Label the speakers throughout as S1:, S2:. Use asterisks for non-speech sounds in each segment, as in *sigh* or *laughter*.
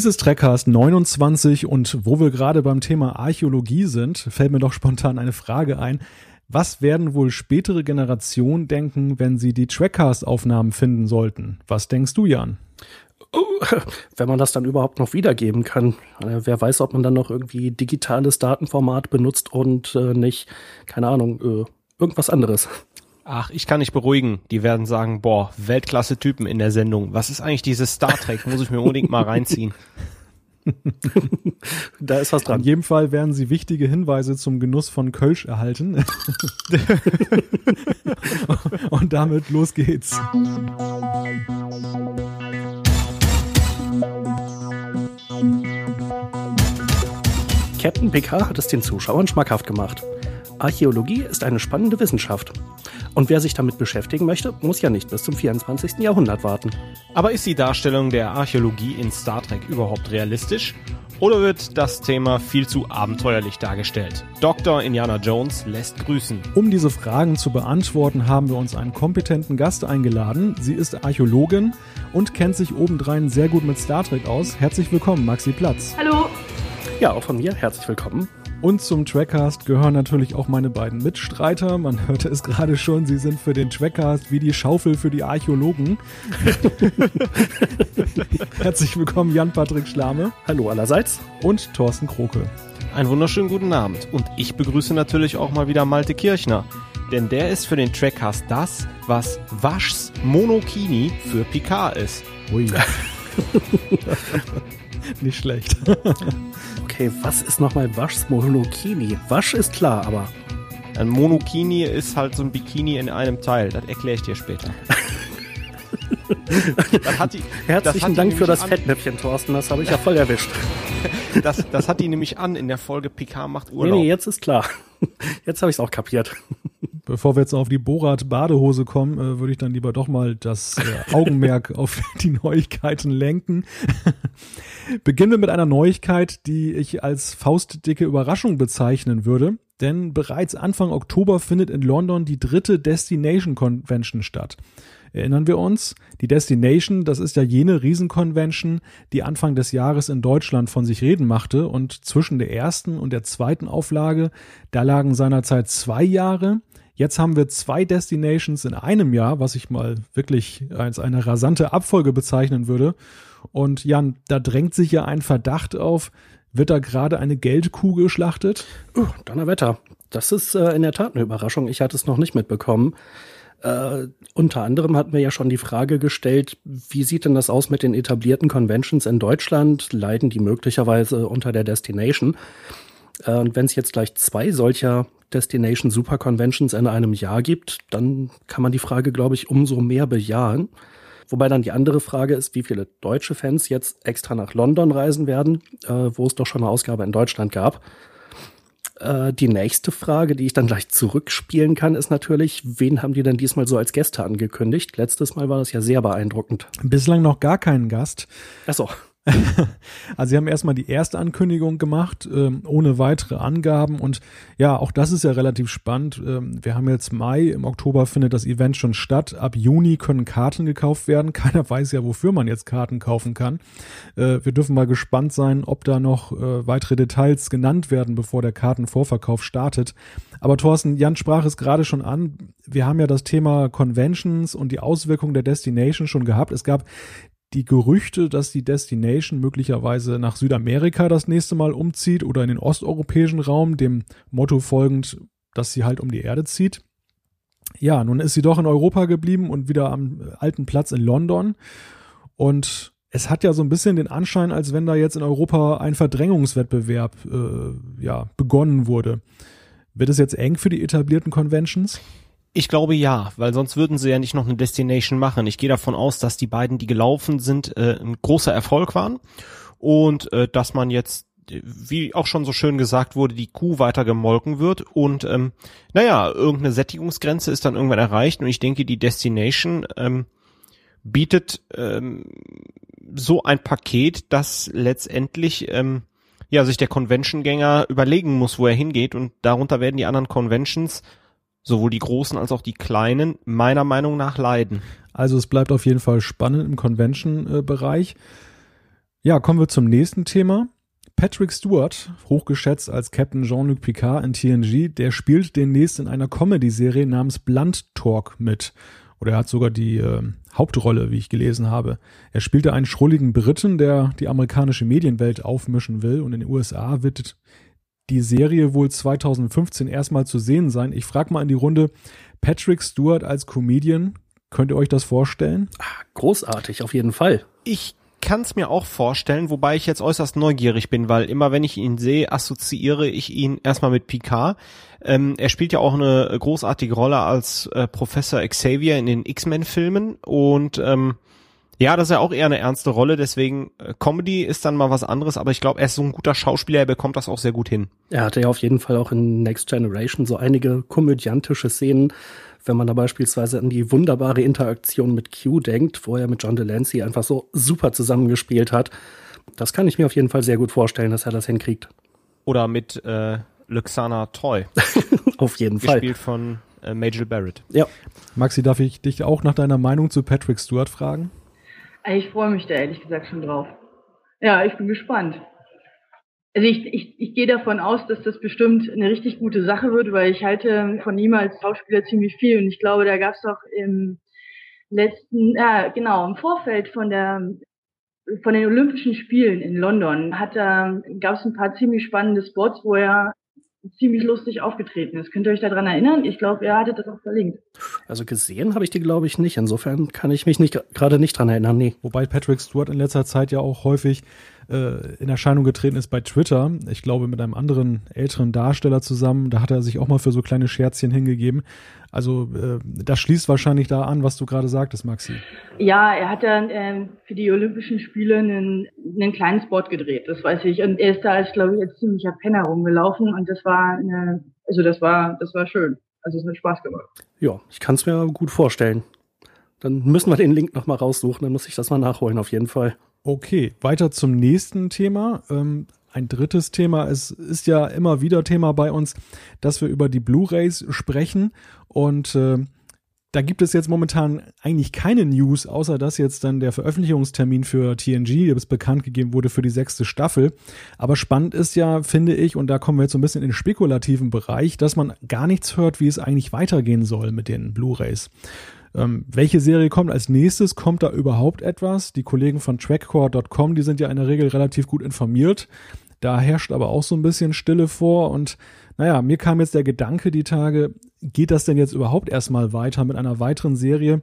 S1: Dies ist Trackcast 29 und wo wir gerade beim Thema Archäologie sind, fällt mir doch spontan eine Frage ein. Was werden wohl spätere Generationen denken, wenn sie die Trackcast-Aufnahmen finden sollten? Was denkst du, Jan? *laughs*
S2: wenn man das dann überhaupt noch wiedergeben kann. Äh, wer weiß, ob man dann noch irgendwie digitales Datenformat benutzt und äh, nicht, keine Ahnung, äh, irgendwas anderes.
S3: Ach, ich kann nicht beruhigen. Die werden sagen, boah, Weltklasse-Typen in der Sendung. Was ist eigentlich dieses Star Trek? Muss ich mir unbedingt mal reinziehen. *laughs*
S1: da ist was dran. In jedem Fall werden Sie wichtige Hinweise zum Genuss von Kölsch erhalten. *laughs* Und damit los geht's.
S2: Captain Picard hat es den Zuschauern schmackhaft gemacht. Archäologie ist eine spannende Wissenschaft. Und wer sich damit beschäftigen möchte, muss ja nicht bis zum 24. Jahrhundert warten.
S3: Aber ist die Darstellung der Archäologie in Star Trek überhaupt realistisch? Oder wird das Thema viel zu abenteuerlich dargestellt? Dr. Indiana Jones lässt grüßen.
S1: Um diese Fragen zu beantworten, haben wir uns einen kompetenten Gast eingeladen. Sie ist Archäologin und kennt sich obendrein sehr gut mit Star Trek aus. Herzlich willkommen, Maxi Platz.
S4: Hallo.
S2: Ja, auch von mir herzlich willkommen.
S1: Und zum Trackcast gehören natürlich auch meine beiden Mitstreiter. Man hörte es gerade schon, sie sind für den Trackcast wie die Schaufel für die Archäologen. *laughs* Herzlich willkommen, Jan-Patrick Schlame.
S2: Hallo allerseits.
S1: Und Thorsten Kroke.
S3: Einen wunderschönen guten Abend. Und ich begrüße natürlich auch mal wieder Malte Kirchner. Denn der ist für den Trackcast das, was Waschs Monokini für Picard ist. Ui. *laughs*
S1: Nicht schlecht. *laughs*
S2: okay, was ist nochmal Waschs Monokini? Wasch ist klar, aber.
S3: Ein Monokini ist halt so ein Bikini in einem Teil. Das erkläre ich dir später. *laughs*
S2: die, Herzlichen Dank für das Fettnäpfchen, Thorsten. Das habe ich ja voll erwischt. *laughs*
S3: das, das hat die nämlich an in der Folge Picard macht Urlaub.
S2: Nee, nee, jetzt ist klar. *laughs* Jetzt habe ich es auch kapiert.
S1: Bevor wir jetzt auf die Borat-Badehose kommen, äh, würde ich dann lieber doch mal das äh, Augenmerk auf die Neuigkeiten lenken. Beginnen wir mit einer Neuigkeit, die ich als faustdicke Überraschung bezeichnen würde. Denn bereits Anfang Oktober findet in London die dritte Destination Convention statt. Erinnern wir uns, die Destination, das ist ja jene Riesenconvention, die Anfang des Jahres in Deutschland von sich reden machte und zwischen der ersten und der zweiten Auflage, da lagen seinerzeit zwei Jahre. Jetzt haben wir zwei Destinations in einem Jahr, was ich mal wirklich als eine rasante Abfolge bezeichnen würde. Und Jan, da drängt sich ja ein Verdacht auf, wird da gerade eine Geldkuh geschlachtet?
S2: Uh, Donnerwetter. Das ist äh, in der Tat eine Überraschung. Ich hatte es noch nicht mitbekommen. Äh, unter anderem hatten wir ja schon die Frage gestellt, wie sieht denn das aus mit den etablierten Conventions in Deutschland? Leiden die möglicherweise unter der Destination? Äh, und wenn es jetzt gleich zwei solcher Destination Super Conventions in einem Jahr gibt, dann kann man die Frage, glaube ich, umso mehr bejahen. Wobei dann die andere Frage ist, wie viele deutsche Fans jetzt extra nach London reisen werden, äh, wo es doch schon eine Ausgabe in Deutschland gab. Äh, die nächste Frage, die ich dann gleich zurückspielen kann, ist natürlich, wen haben die denn diesmal so als Gäste angekündigt? Letztes Mal war das ja sehr beeindruckend.
S1: Bislang noch gar keinen Gast.
S2: Ach so. *laughs*
S1: also sie haben erstmal die erste Ankündigung gemacht, ähm, ohne weitere Angaben. Und ja, auch das ist ja relativ spannend. Ähm, wir haben jetzt Mai, im Oktober findet das Event schon statt. Ab Juni können Karten gekauft werden. *laughs* Keiner weiß ja, wofür man jetzt Karten kaufen kann. Äh, wir dürfen mal gespannt sein, ob da noch äh, weitere Details genannt werden, bevor der Kartenvorverkauf startet. Aber Thorsten, Jan sprach es gerade schon an. Wir haben ja das Thema Conventions und die Auswirkungen der Destination schon gehabt. Es gab die Gerüchte, dass die Destination möglicherweise nach Südamerika das nächste Mal umzieht oder in den osteuropäischen Raum, dem Motto folgend, dass sie halt um die Erde zieht. Ja, nun ist sie doch in Europa geblieben und wieder am alten Platz in London. Und es hat ja so ein bisschen den Anschein, als wenn da jetzt in Europa ein Verdrängungswettbewerb äh, ja, begonnen wurde. Wird es jetzt eng für die etablierten Conventions?
S3: Ich glaube ja, weil sonst würden sie ja nicht noch eine Destination machen. Ich gehe davon aus, dass die beiden, die gelaufen sind, äh, ein großer Erfolg waren und äh, dass man jetzt wie auch schon so schön gesagt wurde, die Kuh weiter gemolken wird und ähm, naja, irgendeine Sättigungsgrenze ist dann irgendwann erreicht und ich denke, die Destination ähm, bietet ähm, so ein Paket, dass letztendlich ähm, ja sich der Convention-Gänger überlegen muss, wo er hingeht und darunter werden die anderen Conventions sowohl die großen als auch die kleinen meiner Meinung nach leiden.
S1: Also es bleibt auf jeden Fall spannend im Convention-Bereich. Ja, kommen wir zum nächsten Thema. Patrick Stewart, hochgeschätzt als Captain Jean-Luc Picard in TNG, der spielt demnächst in einer Comedy-Serie namens Blunt Talk mit. Oder er hat sogar die äh, Hauptrolle, wie ich gelesen habe. Er spielte einen schrulligen Briten, der die amerikanische Medienwelt aufmischen will. Und in den USA wird die Serie wohl 2015 erstmal zu sehen sein. Ich frage mal in die Runde, Patrick Stewart als Comedian, könnt ihr euch das vorstellen?
S2: Ah, großartig, auf jeden Fall.
S3: Ich kann es mir auch vorstellen, wobei ich jetzt äußerst neugierig bin, weil immer wenn ich ihn sehe, assoziiere ich ihn erstmal mit Picard. Ähm, er spielt ja auch eine großartige Rolle als äh, Professor Xavier in den X-Men-Filmen und ähm, ja, das ist ja auch eher eine ernste Rolle, deswegen äh, Comedy ist dann mal was anderes, aber ich glaube, er ist so ein guter Schauspieler, er bekommt das auch sehr gut hin.
S2: Er hatte ja auf jeden Fall auch in Next Generation so einige komödiantische Szenen, wenn man da beispielsweise an die wunderbare Interaktion mit Q denkt, wo er mit John Delancey einfach so super zusammengespielt hat. Das kann ich mir auf jeden Fall sehr gut vorstellen, dass er das hinkriegt.
S3: Oder mit äh, Luxana Toy. *laughs*
S2: auf jeden Fall.
S3: Gespielt von äh, Majel Barrett.
S1: Ja. Maxi, darf ich dich auch nach deiner Meinung zu Patrick Stewart fragen?
S4: Ich freue mich da ehrlich gesagt schon drauf. Ja, ich bin gespannt. Also ich, ich, ich gehe davon aus, dass das bestimmt eine richtig gute Sache wird, weil ich halte von ihm als Schauspieler ziemlich viel und ich glaube, da gab es doch im letzten, ja genau, im Vorfeld von der von den Olympischen Spielen in London hat da gab es ein paar ziemlich spannende Spots, wo er ziemlich lustig aufgetreten ist. Könnt ihr euch daran erinnern? Ich glaube, er hatte das auch verlinkt.
S2: Also gesehen habe ich die, glaube ich, nicht. Insofern kann ich mich nicht gerade nicht dran erinnern. Nee.
S1: Wobei Patrick Stewart in letzter Zeit ja auch häufig äh, in Erscheinung getreten ist bei Twitter. Ich glaube, mit einem anderen älteren Darsteller zusammen. Da hat er sich auch mal für so kleine Scherzchen hingegeben. Also äh, das schließt wahrscheinlich da an, was du gerade sagtest, Maxi.
S4: Ja, er hat dann äh, für die Olympischen Spiele einen, einen kleinen Spot gedreht, das weiß ich. Und er ist da als, glaube ich, als ziemlicher Penner rumgelaufen und das war eine, also das war, das war schön. Also es hat Spaß gemacht.
S2: Ja, ich kann es mir gut vorstellen. Dann müssen wir den Link nochmal raussuchen, dann muss ich das mal nachholen, auf jeden Fall.
S1: Okay, weiter zum nächsten Thema. Ähm, ein drittes Thema. Es ist ja immer wieder Thema bei uns, dass wir über die Blu-rays sprechen und äh, da gibt es jetzt momentan eigentlich keine News, außer dass jetzt dann der Veröffentlichungstermin für TNG bis bekannt gegeben wurde für die sechste Staffel. Aber spannend ist ja, finde ich, und da kommen wir jetzt so ein bisschen in den spekulativen Bereich, dass man gar nichts hört, wie es eigentlich weitergehen soll mit den Blu-rays. Ähm, welche Serie kommt als nächstes? Kommt da überhaupt etwas? Die Kollegen von trackcore.com, die sind ja in der Regel relativ gut informiert. Da herrscht aber auch so ein bisschen Stille vor und naja, mir kam jetzt der Gedanke die Tage, geht das denn jetzt überhaupt erstmal weiter mit einer weiteren Serie?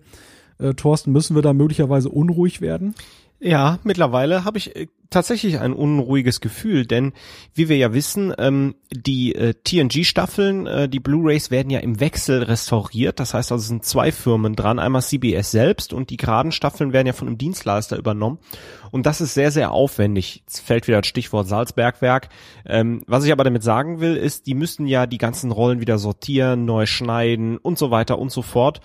S1: Äh, Thorsten, müssen wir da möglicherweise unruhig werden?
S3: Ja, mittlerweile habe ich äh, tatsächlich ein unruhiges Gefühl, denn wie wir ja wissen, ähm, die äh, TNG-Staffeln, äh, die Blu-rays werden ja im Wechsel restauriert. Das heißt also, es sind zwei Firmen dran, einmal CBS selbst und die geraden Staffeln werden ja von einem Dienstleister übernommen. Und das ist sehr, sehr aufwendig. Jetzt fällt wieder das Stichwort Salzbergwerk. Ähm, was ich aber damit sagen will, ist, die müssen ja die ganzen Rollen wieder sortieren, neu schneiden und so weiter und so fort.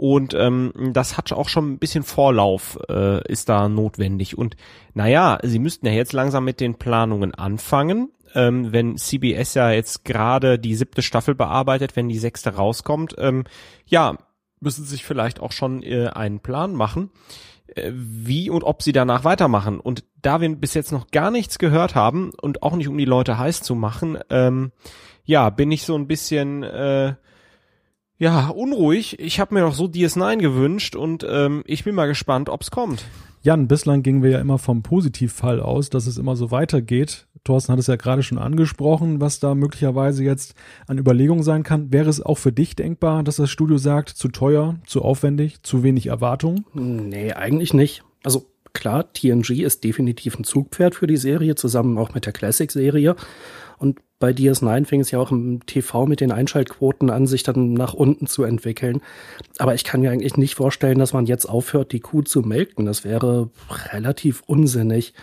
S3: Und ähm, das hat auch schon ein bisschen Vorlauf, äh, ist da notwendig. Und naja, sie müssten ja jetzt langsam mit den Planungen anfangen. Ähm, wenn CBS ja jetzt gerade die siebte Staffel bearbeitet, wenn die sechste rauskommt, ähm, ja, müssen sie sich vielleicht auch schon äh, einen Plan machen, äh, wie und ob sie danach weitermachen. Und da wir bis jetzt noch gar nichts gehört haben und auch nicht um die Leute heiß zu machen, ähm, ja, bin ich so ein bisschen äh, ja, unruhig. Ich habe mir noch so DS9 gewünscht und ähm, ich bin mal gespannt, ob's kommt.
S1: Jan, bislang gingen wir ja immer vom Positivfall aus, dass es immer so weitergeht. Thorsten hat es ja gerade schon angesprochen, was da möglicherweise jetzt an Überlegungen sein kann. Wäre es auch für dich denkbar, dass das Studio sagt, zu teuer, zu aufwendig, zu wenig Erwartung?
S2: Nee, eigentlich nicht. Also klar, TNG ist definitiv ein Zugpferd für die Serie, zusammen auch mit der Classic-Serie. Und bei DS9 fing es ja auch im TV mit den Einschaltquoten an, sich dann nach unten zu entwickeln. Aber ich kann mir eigentlich nicht vorstellen, dass man jetzt aufhört, die Kuh zu melken. Das wäre relativ unsinnig.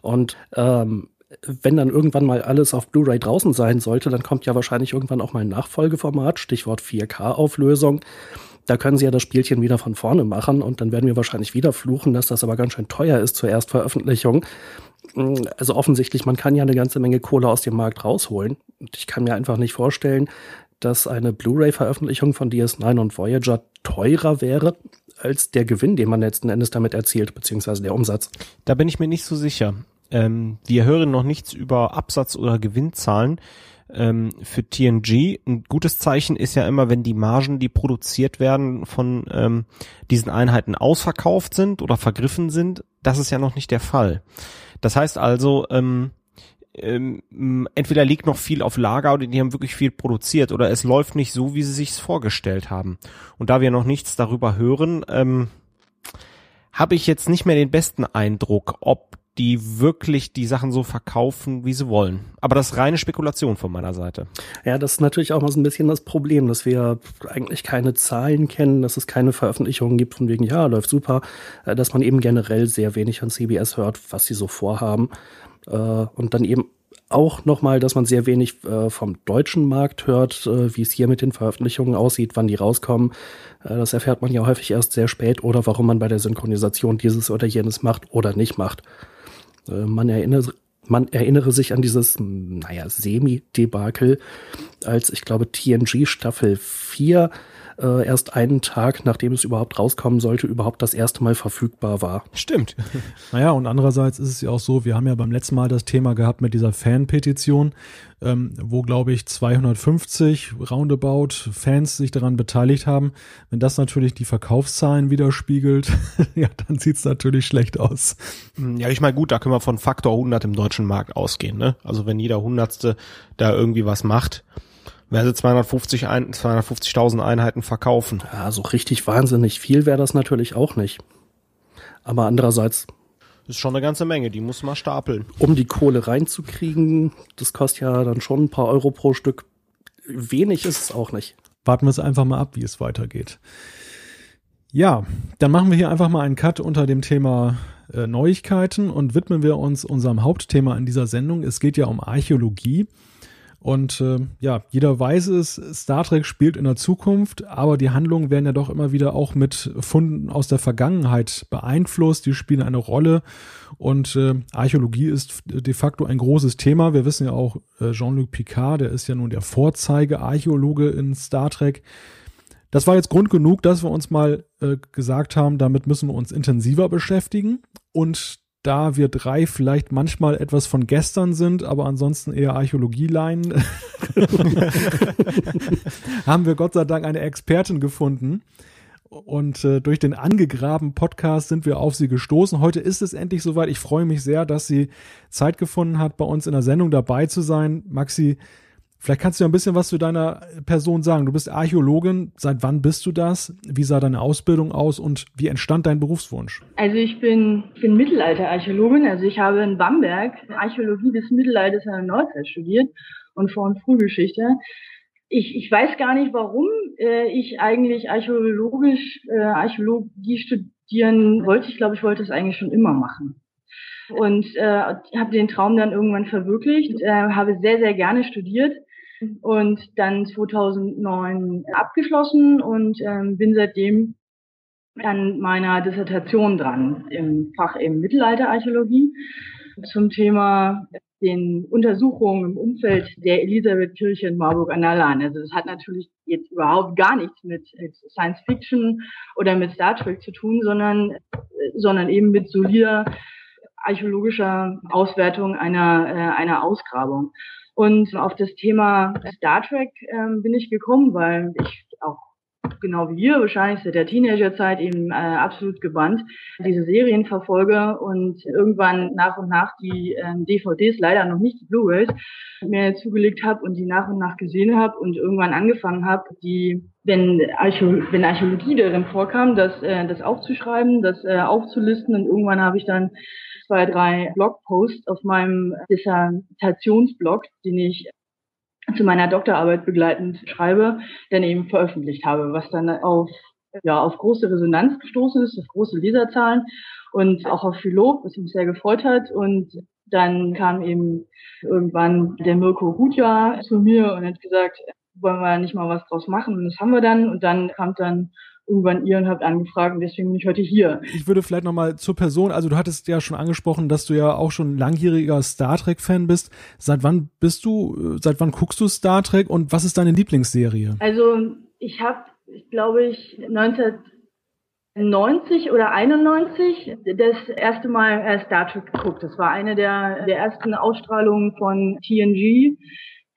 S2: Und ähm, wenn dann irgendwann mal alles auf Blu-ray draußen sein sollte, dann kommt ja wahrscheinlich irgendwann auch mal ein Nachfolgeformat, Stichwort 4K-Auflösung. Da können sie ja das Spielchen wieder von vorne machen und dann werden wir wahrscheinlich wieder fluchen, dass das aber ganz schön teuer ist zur Erstveröffentlichung. Also offensichtlich, man kann ja eine ganze Menge Kohle aus dem Markt rausholen. Und ich kann mir einfach nicht vorstellen, dass eine Blu-ray-Veröffentlichung von DS9 und Voyager teurer wäre als der Gewinn, den man letzten Endes damit erzielt, beziehungsweise der Umsatz.
S3: Da bin ich mir nicht so sicher. Ähm, wir hören noch nichts über Absatz- oder Gewinnzahlen ähm, für TNG. Ein gutes Zeichen ist ja immer, wenn die Margen, die produziert werden, von ähm, diesen Einheiten ausverkauft sind oder vergriffen sind. Das ist ja noch nicht der Fall. Das heißt also, ähm, ähm, entweder liegt noch viel auf Lager oder die haben wirklich viel produziert oder es läuft nicht so, wie sie sich's vorgestellt haben. Und da wir noch nichts darüber hören, ähm, habe ich jetzt nicht mehr den besten Eindruck, ob die wirklich die Sachen so verkaufen, wie sie wollen. Aber das ist reine Spekulation von meiner Seite.
S2: Ja, das ist natürlich auch mal so ein bisschen das Problem, dass wir eigentlich keine Zahlen kennen, dass es keine Veröffentlichungen gibt von wegen, ja, läuft super, äh, dass man eben generell sehr wenig an CBS hört, was sie so vorhaben. Äh, und dann eben auch nochmal, dass man sehr wenig äh, vom deutschen Markt hört, wie es hier mit den Veröffentlichungen aussieht, wann die rauskommen. das erfährt man ja häufig erst sehr spät oder warum man bei der Synchronisation dieses oder jenes macht oder nicht macht. Äh, man erinnere, man erinnere sich an dieses, naja, Semi-Debakel, als ich glaube TNG Staffel 4 äh, erst einen Tag, nachdem es überhaupt rauskommen sollte, überhaupt das erste Mal verfügbar war.
S3: Stimmt. *laughs*
S1: Naja, und andererseits ist es ja auch so, wir haben ja beim letzten Mal das Thema gehabt mit dieser Fan-Petition, ähm, wo, glaube ich, 250 roundabout Fans sich daran beteiligt haben. Wenn das natürlich die Verkaufszahlen widerspiegelt, *laughs* ja, dann sieht's natürlich schlecht aus.
S3: Hm, ja, ich meine, gut, da können wir von Faktor 100 im deutschen Markt ausgehen. Ne? Also wenn jeder Hundertste da irgendwie was macht, werden sie 250 ein, 250.000 Einheiten verkaufen.
S2: Ja, so richtig wahnsinnig viel wäre das natürlich auch nicht. Aber andererseits.
S3: Das ist schon eine ganze Menge, die muss man stapeln.
S2: Um die Kohle reinzukriegen, das kostet ja dann schon ein paar Euro pro Stück. Wenig ist es auch nicht.
S1: Warten wir es einfach mal ab, wie es weitergeht. Ja, dann machen wir hier einfach mal einen Cut unter dem Thema äh, Neuigkeiten und widmen wir uns unserem Hauptthema in dieser Sendung. Es geht ja um Archäologie. Und äh, ja, jeder weiß es, Star Trek spielt in der Zukunft, aber die Handlungen werden ja doch immer wieder auch mit Funden aus der Vergangenheit beeinflusst, die spielen eine Rolle. Und äh, Archäologie ist de facto ein großes Thema. Wir wissen ja auch, äh, Jean-Luc Picard, der ist ja nun der Vorzeige-Archäologe in Star Trek. Das war jetzt Grund genug, dass wir uns mal äh, gesagt haben, damit müssen wir uns intensiver beschäftigen. Und da wir drei vielleicht manchmal etwas von gestern sind, aber ansonsten eher Archäologieleien, *laughs* haben wir Gott sei Dank eine Expertin gefunden. Und äh, durch den angegraben Podcast sind wir auf sie gestoßen. Heute ist es endlich soweit. Ich freue mich sehr, dass sie Zeit gefunden hat, bei uns in der Sendung dabei zu sein. Maxi, Vielleicht kannst du ja ein bisschen was zu deiner Person sagen. Du bist Archäologin. Seit wann bist du das? Wie sah deine Ausbildung aus und wie entstand dein Berufswunsch?
S4: Also ich bin, ich bin Mittelalter-Archäologin. Also ich habe in Bamberg Archäologie des Mittelalters in der Neuzeit studiert und Vor- und Frühgeschichte. Ich, ich weiß gar nicht, warum äh, ich eigentlich archäologisch äh, Archäologie studieren wollte. Ich glaube, ich wollte es eigentlich schon immer machen und äh, habe den Traum dann irgendwann verwirklicht, äh, habe sehr, sehr gerne studiert und dann 2009 abgeschlossen und ähm, bin seitdem an meiner Dissertation dran im Fach eben Mittelalterarchäologie zum Thema den Untersuchungen im Umfeld der Elisabethkirche in Marburg an der Lahn. Also das hat natürlich jetzt überhaupt gar nichts mit, Science Fiction oder mit Star Trek zu tun, sondern, sondern eben mit solider archäologischer Auswertung einer, äh, einer Ausgrabung. Und auf das Thema Star Trek ähm, bin ich gekommen, weil ich auch genau wie ihr wahrscheinlich seit der Teenagerzeit eben äh, absolut gebannt diese Serien verfolge und irgendwann nach und nach die äh, DVDs, leider noch nicht die Blu-rays, mir zugelegt habe und die nach und nach gesehen habe und irgendwann angefangen habe, die wenn, Archä wenn Archäologie darin vorkam, das, äh, das aufzuschreiben, das äh, aufzulisten und irgendwann habe ich dann zwei, drei Blogposts auf meinem Dissertationsblog, den ich zu meiner Doktorarbeit begleitend schreibe, dann eben veröffentlicht habe, was dann auf, ja, auf große Resonanz gestoßen ist, auf große Leserzahlen und auch auf viel Lob, was mich sehr gefreut hat. Und dann kam eben irgendwann der Mirko Hutja zu mir und hat gesagt, wollen wir nicht mal was draus machen? Und das haben wir dann. Und dann kam dann irgendwann ihr und habt angefragt und deswegen bin ich heute hier.
S1: Ich würde vielleicht nochmal zur Person, also du hattest ja schon angesprochen, dass du ja auch schon langjähriger Star Trek-Fan bist. Seit wann bist du, seit wann guckst du Star Trek und was ist deine Lieblingsserie?
S4: Also ich habe, ich glaube ich, 1990 oder 91 das erste Mal äh, Star Trek geguckt. Das war eine der, der ersten Ausstrahlungen von TNG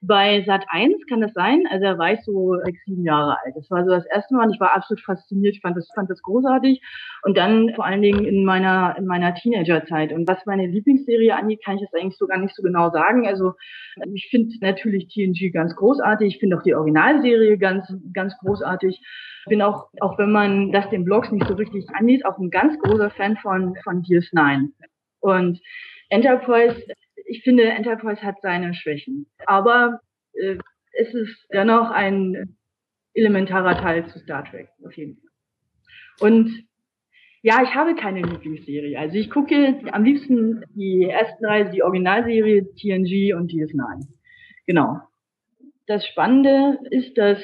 S4: bei Sat 1 kann das sein. Also er war ich so sechs, sieben Jahre alt. Das war so das erste Mal und ich war absolut fasziniert. Ich fand das, fand das großartig. Und dann vor allen Dingen in meiner, in meiner Teenagerzeit. Und was meine Lieblingsserie angeht, kann ich das eigentlich so gar nicht so genau sagen. Also ich finde natürlich TNG ganz großartig. Ich finde auch die Originalserie ganz, ganz großartig. Ich bin auch, auch wenn man das den Blogs nicht so richtig angeht, auch ein ganz großer Fan von, von DS9. Und Enterprise ich finde, Enterprise hat seine Schwächen. Aber äh, es ist dennoch ein elementarer Teil zu Star Trek, auf jeden Fall. Und ja, ich habe keine Lieblingsserie. Also ich gucke am liebsten die ersten drei, die Originalserie, TNG und DS9. Genau. Das Spannende ist, dass,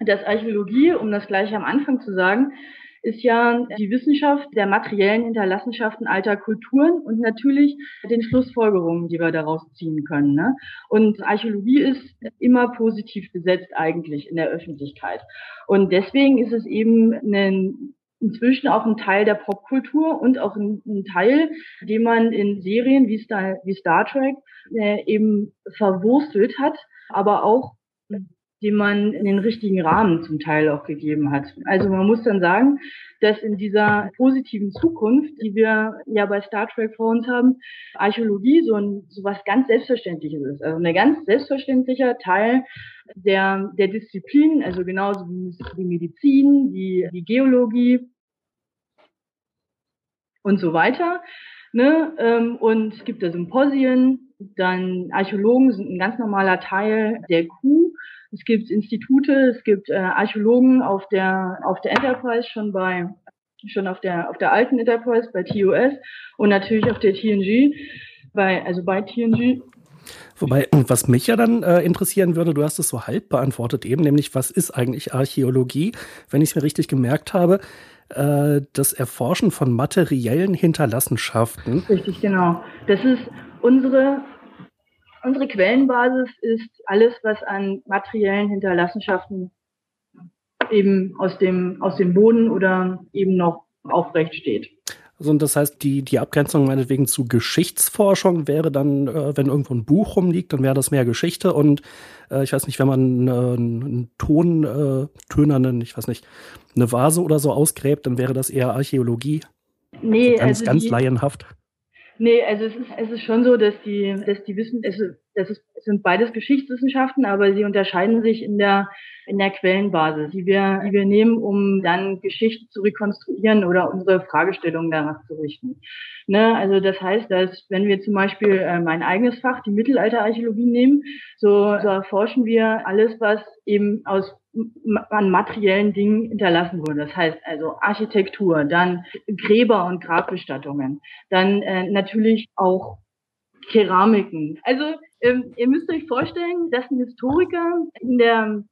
S4: dass Archäologie, um das gleich am Anfang zu sagen, ist ja die Wissenschaft der materiellen Hinterlassenschaften alter Kulturen und natürlich den Schlussfolgerungen, die wir daraus ziehen können. Ne? Und Archäologie ist immer positiv besetzt eigentlich in der Öffentlichkeit. Und deswegen ist es eben ein inzwischen auch ein Teil der Popkultur und auch ein, ein Teil, den man in Serien wie Star, wie Star Trek äh, eben verwurstelt hat, aber auch die man in den richtigen Rahmen zum Teil auch gegeben hat. Also man muss dann sagen, dass in dieser positiven Zukunft, die wir ja bei Star Trek vor uns haben, Archäologie so, ein, so was ganz Selbstverständliches ist. Also ein ganz selbstverständlicher Teil der, der Disziplin, also genauso wie die Medizin, die, die Geologie und so weiter. Ne? Ähm, und es gibt da Symposien, dann Archäologen sind ein ganz normaler Teil der Crew es gibt Institute, es gibt äh, Archäologen auf der auf der Enterprise schon bei schon auf der auf der alten Enterprise bei TOS und natürlich auf der TNG bei also bei TNG
S2: Wobei, was mich ja dann äh, interessieren würde, du hast es so halb beantwortet eben, nämlich was ist eigentlich Archäologie? Wenn ich es mir richtig gemerkt habe, äh, das Erforschen von materiellen Hinterlassenschaften.
S4: Richtig, genau. Das ist unsere Unsere Quellenbasis ist alles, was an materiellen Hinterlassenschaften eben aus dem, aus dem Boden oder eben noch aufrecht steht.
S2: Also das heißt, die, die Abgrenzung meinetwegen zu Geschichtsforschung wäre dann, äh, wenn irgendwo ein Buch rumliegt, dann wäre das mehr Geschichte und äh, ich weiß nicht, wenn man äh, einen Ton, äh, tönernen, ich weiß nicht, eine Vase oder so ausgräbt, dann wäre das eher Archäologie.
S4: Nee,
S2: also ganz, also ganz die, laienhaft.
S4: Nee, also es ist, es ist schon so, dass die, dass die wissen, es, das ist, es sind beides Geschichtswissenschaften, aber sie unterscheiden sich in der, in der Quellenbasis, die wir, die wir nehmen, um dann Geschichte zu rekonstruieren oder unsere Fragestellungen danach zu richten. Ne? Also das heißt, dass wenn wir zum Beispiel äh, mein eigenes Fach, die Mittelalterarchäologie nehmen, so, so erforschen wir alles, was eben aus an materiellen Dingen hinterlassen wurde. Das heißt also Architektur, dann Gräber und Grabbestattungen, dann äh, natürlich auch Keramiken. Also ähm, ihr müsst euch vorstellen, dass ein Historiker in der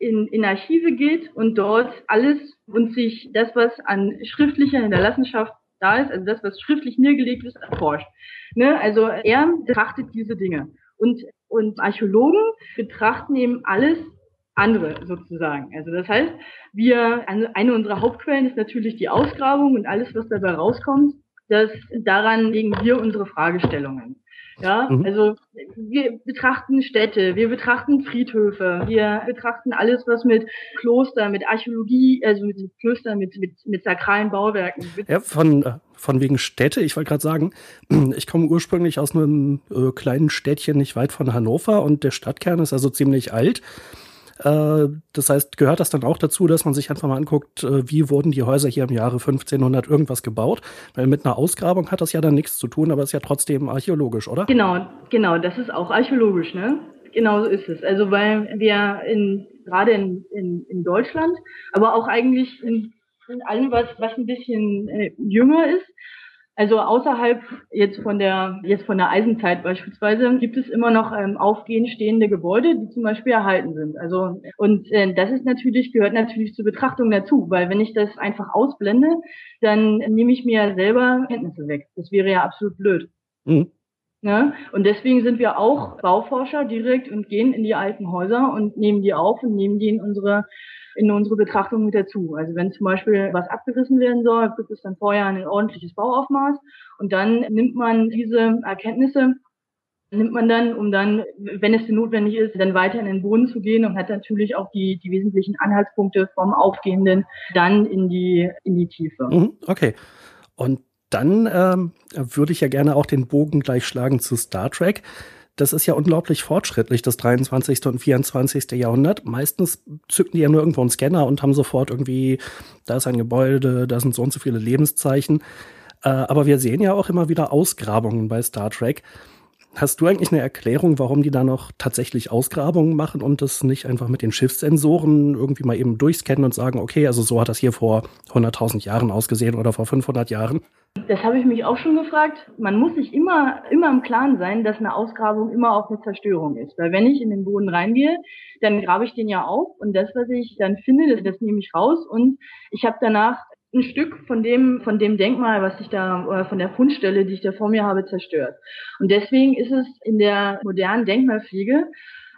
S4: in, in Archive geht und dort alles und sich das, was an schriftlicher Hinterlassenschaft da ist, also das, was schriftlich niedergelegt ist, erforscht. Ne? Also er betrachtet diese Dinge. Und, und Archäologen betrachten eben alles andere sozusagen. Also das heißt, wir, eine unserer Hauptquellen ist natürlich die Ausgrabung und alles, was dabei rauskommt, das, daran legen wir unsere Fragestellungen. Ja, mhm. also wir betrachten Städte, wir betrachten Friedhöfe, wir betrachten alles, was mit Kloster, mit Archäologie, also mit Klöstern, mit, mit, mit sakralen Bauwerken.
S2: Ja, von, äh, von wegen Städte, ich wollte gerade sagen, *clears throat* ich komme ursprünglich aus einem äh, kleinen Städtchen nicht weit von Hannover und der Stadtkern ist also ziemlich alt. Äh, das heißt, gehört das dann auch dazu, dass man sich einfach mal anguckt, äh, wie wurden die Häuser hier im Jahre 1500 irgendwas gebaut? Weil mit einer Ausgrabung hat das ja dann nichts zu tun, aber ist ja trotzdem archäologisch, oder?
S4: Genau, genau, das ist auch archäologisch, ne? Genau so ist es. Also weil wir in, gerade in, in, in Deutschland, aber auch eigentlich in, in allem, was, was ein bisschen äh, jünger ist, Also außerhalb jetzt von der jetzt von der Eisenzeit beispielsweise gibt es immer noch ähm, aufgehend stehende Gebäude, die zum Beispiel erhalten sind. Also und äh, das ist natürlich gehört natürlich zur Betrachtung dazu, weil wenn ich das einfach ausblende, dann nehme ich mir selber Kenntnisse weg. Das wäre ja absolut blöd. Mhm. Ne? Und deswegen sind wir auch Bauforscher direkt und gehen in die alten Häuser und nehmen die auf und nehmen die in unsere in unsere Betrachtung mit dazu. Also wenn zum Beispiel was abgerissen werden soll, gibt es dann vorher ein ordentliches Bauaufmaß und dann nimmt man diese Erkenntnisse nimmt man dann, um dann, wenn es notwendig ist, dann weiter in den Boden zu gehen und hat natürlich auch die, die wesentlichen Anhaltspunkte vom Aufgehenden dann in die, in die Tiefe.
S2: Mhm, okay. Und dann ähm, würde ich ja gerne auch den Bogen gleich schlagen zu Star Trek das ist ja unglaublich fortschrittlich, das 23. und 24. Jahrhundert. Meistens zücken die ja nur irgendwo einen Scanner und haben sofort irgendwie, da ist ein Gebäude, da sind so und so viele Lebenszeichen. Äh, aber wir sehen ja auch immer wieder Ausgrabungen bei Star Trek. Hast du eigentlich eine Erklärung, warum die da noch tatsächlich Ausgrabungen machen und das nicht einfach mit den Schiffssensoren irgendwie mal eben durchscannen und sagen, okay, also so hat das hier vor 100.000 Jahren ausgesehen oder vor 500 Jahren?
S4: Das habe ich mich auch schon gefragt. Man muss sich immer, immer im Klaren sein, dass eine Ausgrabung immer auch eine Zerstörung ist. Weil wenn ich in den Boden reingehe, dann grabe ich den ja auf und das, was ich dann finde, das, das nehme ich raus und ich habe danach ein Stück von dem, von dem Denkmal, was ich da, oder von der Fundstelle, die ich da vor mir habe, zerstört. Und deswegen ist es in der modernen Denkmalpflege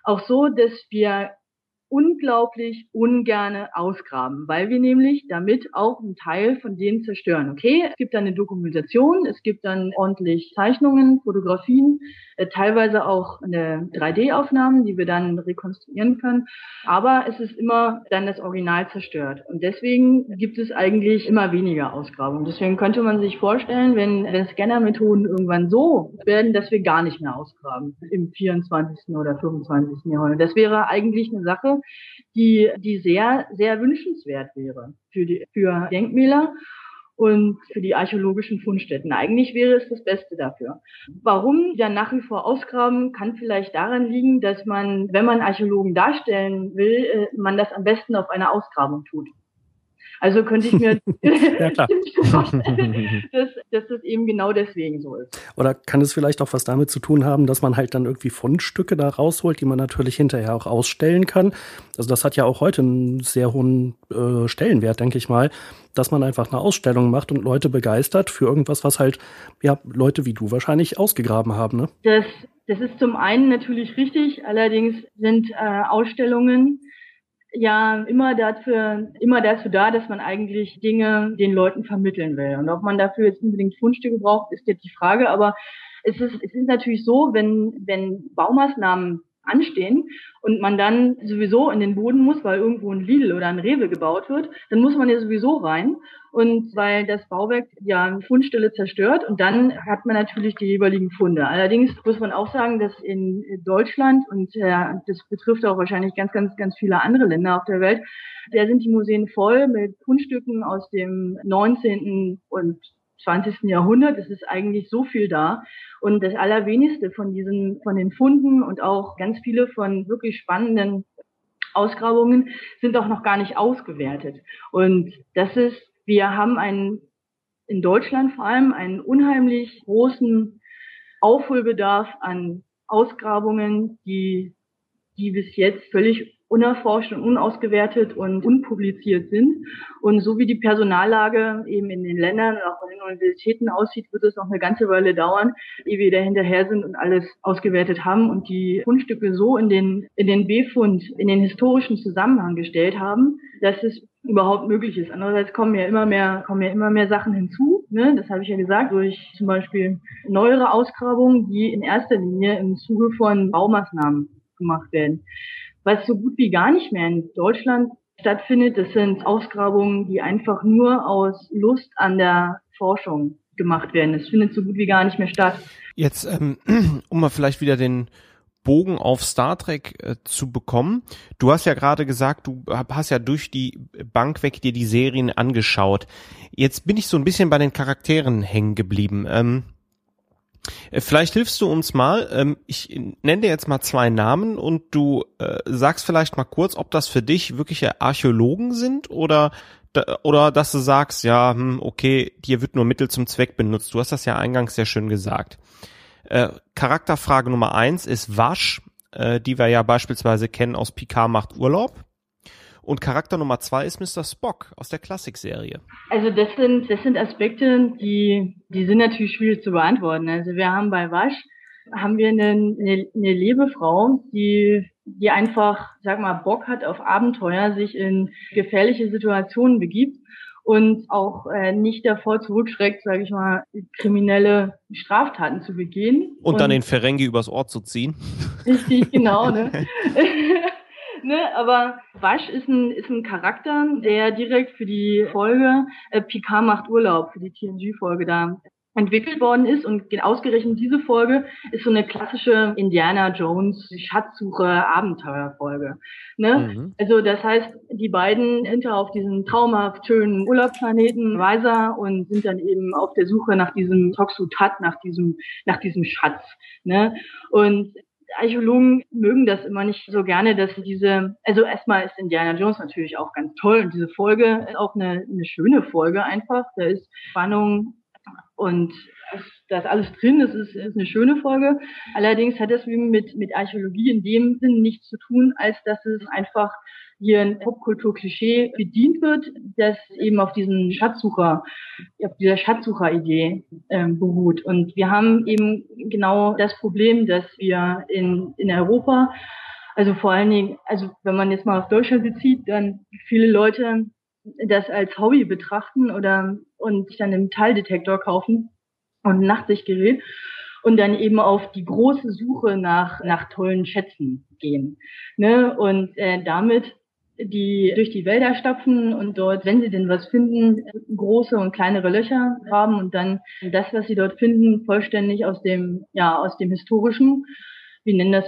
S4: auch so, dass wir unglaublich ungerne ausgraben, weil wir nämlich damit auch einen Teil von denen zerstören. Okay, es gibt dann eine Dokumentation, es gibt dann ordentlich Zeichnungen, Fotografien, äh, teilweise auch eine 3D-Aufnahmen, die wir dann rekonstruieren können, aber es ist immer dann das Original zerstört. Und deswegen gibt es eigentlich immer weniger Ausgrabungen. Deswegen könnte man sich vorstellen, wenn, wenn Scannermethoden irgendwann so werden, dass wir gar nicht mehr ausgraben im 24. oder 25. Jahrhundert. Das wäre eigentlich eine Sache, die, die sehr, sehr wünschenswert wäre für die, für Denkmäler und für die archäologischen Fundstätten. Eigentlich wäre es das Beste dafür. Warum dann nach wie vor ausgraben, kann vielleicht daran liegen, dass man, wenn man Archäologen darstellen will, äh, man das am besten auf einer Ausgrabung tut. Also könnte ich mir *laughs* *laughs* *laughs* vorstellen, dass, dass das eben genau deswegen so ist.
S2: Oder kann es vielleicht auch was damit zu tun haben, dass man halt dann irgendwie Fundstücke da rausholt, die man natürlich hinterher auch ausstellen kann? Also das hat ja auch heute einen sehr hohen äh, Stellenwert, denke ich mal, dass man einfach eine Ausstellung macht und Leute begeistert für irgendwas, was halt ja Leute wie du wahrscheinlich ausgegraben haben. Ne?
S4: Das, das ist zum einen natürlich richtig, allerdings sind äh, Ausstellungen ja immer dafür, immer dazu da, dass man eigentlich Dinge den Leuten vermitteln will. Und ob man dafür jetzt unbedingt Fundstücke braucht, ist jetzt die Frage. Aber es ist, es ist natürlich so, wenn, wenn Baumaßnahmen anstehen und man dann sowieso in den Boden muss, weil irgendwo ein Lidl oder ein Rewe gebaut wird, dann muss man ja sowieso rein. Und weil das Bauwerk ja Fundstelle zerstört und dann hat man natürlich die jeweiligen Funde. Allerdings muss man auch sagen, dass in Deutschland und äh, das betrifft auch wahrscheinlich ganz, ganz, ganz viele andere Länder auf der Welt, da sind die Museen voll mit Fundstücken aus dem 19. und 20. Jahrhundert. Es ist eigentlich so viel da. Und das Allerwenigste von diesen, von den Funden und auch ganz viele von wirklich spannenden Ausgrabungen sind auch noch gar nicht ausgewertet. Und das ist, wir haben einen, in Deutschland vor allem einen unheimlich großen Aufholbedarf an Ausgrabungen, die, die bis jetzt völlig unerforscht und unausgewertet und unpubliziert sind. Und so wie die Personallage eben in den Ländern und auch bei den Universitäten aussieht, wird es noch eine ganze Weile dauern, ehe wir da hinterher sind und alles ausgewertet haben und die Fundstücke so in den, in den B-Fund, in den historischen Zusammenhang gestellt haben, dass es überhaupt möglich ist. Andererseits kommen ja immer mehr, kommen ja immer mehr Sachen hinzu. Ne? Das habe ich ja gesagt, durch zum Beispiel neuere Ausgrabungen, die in erster Linie im Zuge von Baumaßnahmen gemacht werden was so gut wie gar nicht mehr in Deutschland stattfindet. Das sind Ausgrabungen, die einfach nur aus Lust an der Forschung gemacht werden. Es findet so gut wie gar nicht mehr statt.
S3: Jetzt, ähm, *clears throat* um mal vielleicht wieder den Bogen auf Star Trek äh, zu bekommen. Du hast ja gerade gesagt, du hast ja durch die Bank weg dir die Serien angeschaut. Jetzt bin ich so ein bisschen bei den Charakteren hängen geblieben. Ähm, Äh, vielleicht hilfst du uns mal. Ähm, ich nenne dir jetzt mal zwei Namen und du äh, sagst vielleicht mal kurz, ob das für dich wirkliche Archäologen sind oder oder dass du sagst, ja, hm, okay, hier wird nur Mittel zum Zweck benutzt. Du hast das ja eingangs sehr schön gesagt. Äh, Charakterfrage Nummer eins ist Wasch, äh, die wir ja beispielsweise kennen aus Picard macht Urlaub. Und Charakter Nummer zwei ist Mr. Spock aus der Klassikserie.
S4: Also das sind, das sind Aspekte, die, die sind natürlich schwierig zu beantworten. Also wir haben bei Wasch, haben wir eine, eine, eine Lebefrau, die, die einfach, sag mal, Bock hat auf Abenteuer, sich in gefährliche Situationen begibt und auch äh, nicht davor zurückschreckt, sage ich mal, kriminelle Straftaten zu begehen.
S3: Und, und dann den Ferengi übers Ort zu ziehen.
S4: Richtig, genau. Ne? *laughs* *laughs* ne, aber Wasch ist ein, ist ein Charakter, der direkt für die Folge äh, Picard macht Urlaub, für die TNG-Folge da entwickelt worden ist und ausgerechnet diese Folge ist so eine klassische Indiana Jones Schatzsuche Abenteuerfolge. Ne? Mhm. Also das heißt, die beiden ja auf diesem traumhaft schönen Urlaubsplaneten Weiser und sind dann eben auf der Suche nach diesem Toxutat, nach diesem nach diesem Schatz. Ne? Und Archäologen mögen das immer nicht so gerne, dass diese, also erstmal ist Indiana Jones natürlich auch ganz toll und diese Folge ist auch eine, eine schöne Folge einfach. Da ist Spannung und da ist alles drin, das ist, ist eine schöne Folge. Allerdings hat das mit, mit Archäologie in dem Sinn nichts zu tun, als dass es einfach hier ein Popkultur-Klischee bedient wird, das eben auf diesen Schatzsucher, auf dieser Schatzsucher-Idee ähm, beruht. Und wir haben eben genau das Problem, dass wir in, in Europa, also vor allen Dingen, also wenn man jetzt mal auf Deutschland bezieht, dann viele Leute das als Hobby betrachten oder und sich dann einen Metalldetektor kaufen und ein Nachtsichtgerät und dann eben auf die große Suche nach nach tollen Schätzen gehen. Ne? Und äh, damit die durch die Wälder stapfen und dort, wenn sie denn was finden, große und kleinere Löcher haben und dann das, was sie dort finden, vollständig aus dem, ja, aus dem historischen, wir nennen das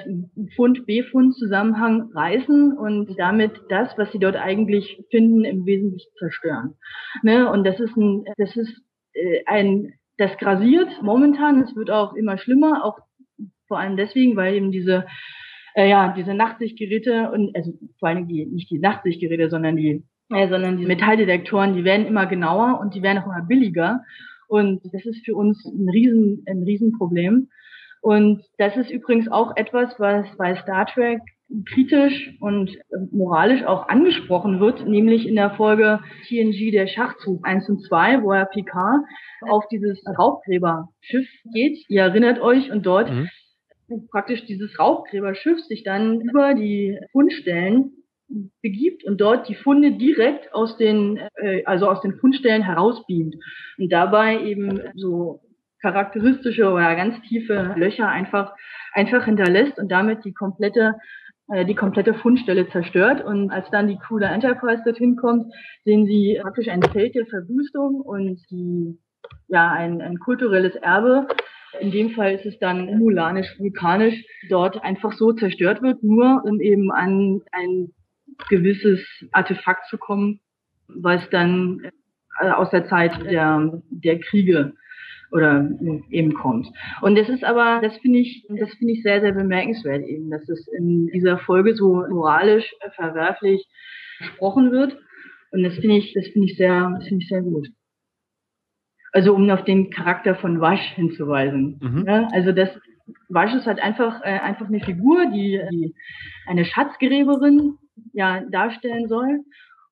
S4: Fund, Befund Zusammenhang reißen und damit das, was sie dort eigentlich finden, im Wesentlichen zerstören. Ne? Und das ist ein, das ist äh, ein, das grasiert momentan, es wird auch immer schlimmer, auch vor allem deswegen, weil eben diese äh, ja, diese Nachtsichtgeräte und also vor allem die, nicht die Nachtsichtgeräte, sondern die, äh, sondern die Metalldetektoren, die werden immer genauer und die werden auch immer billiger. Und das ist für uns ein riesen, ein Riesenproblem. Und das ist übrigens auch etwas, was bei Star Trek kritisch und moralisch auch angesprochen wird, nämlich in der Folge TNG der Schachzug 1 und 2, wo er Picard auf dieses Raubgräberschiff geht. Ihr erinnert euch und dort mhm praktisch dieses Rauchgräberschiff sich dann über die Fundstellen begibt und dort die Funde direkt aus den, äh, also aus den Fundstellen herausbeamt und dabei eben so charakteristische oder ganz tiefe Löcher einfach einfach hinterlässt und damit die komplette äh, die komplette Fundstelle zerstört. Und als dann die der Enterprise dorthin kommt, sehen sie praktisch ein Feld der Verwüstung und die, ja, ein, ein kulturelles Erbe, in dem Fall ist es dann mulanisch, vulkanisch, dort einfach so zerstört wird, nur um eben an ein gewisses Artefakt zu kommen, was dann äh, aus der Zeit der, der Kriege oder eben kommt. Und das ist aber, das finde ich, das finde ich sehr, sehr bemerkenswert eben, dass es in dieser Folge so moralisch verwerflich gesprochen wird. Und das finde ich, das finde ich sehr, das finde ich sehr gut. Also um auf den Charakter von Wasch hinzuweisen. Mhm. Ja, also das Wasch ist halt einfach äh, einfach eine Figur, die, die eine Schatzgräberin ja darstellen soll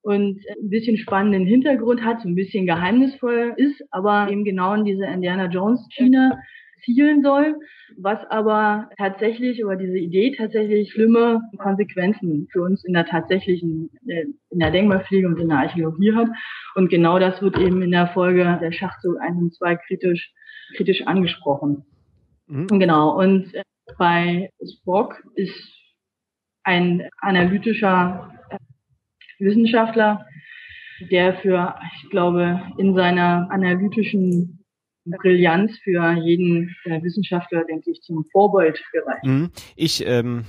S4: und ein bisschen spannenden Hintergrund hat, so ein bisschen geheimnisvoll ist, aber eben genau in diese Indiana Jones Schiene zielen soll, was aber tatsächlich über diese Idee tatsächlich schlimme Konsequenzen für uns in der tatsächlichen, äh, in der Denkmalpflege und in der Archäologie hat. Und genau das wird eben in der Folge der Schachzug 1 und 2 kritisch, kritisch angesprochen. Mhm. Genau. Und äh, bei Spock ist ein analytischer Wissenschaftler, der für, ich glaube, in seiner analytischen Brillanz für jeden äh, Wissenschaftler, denke ich, zum Vorbild gereicht. Mhm.
S3: Ich ähm,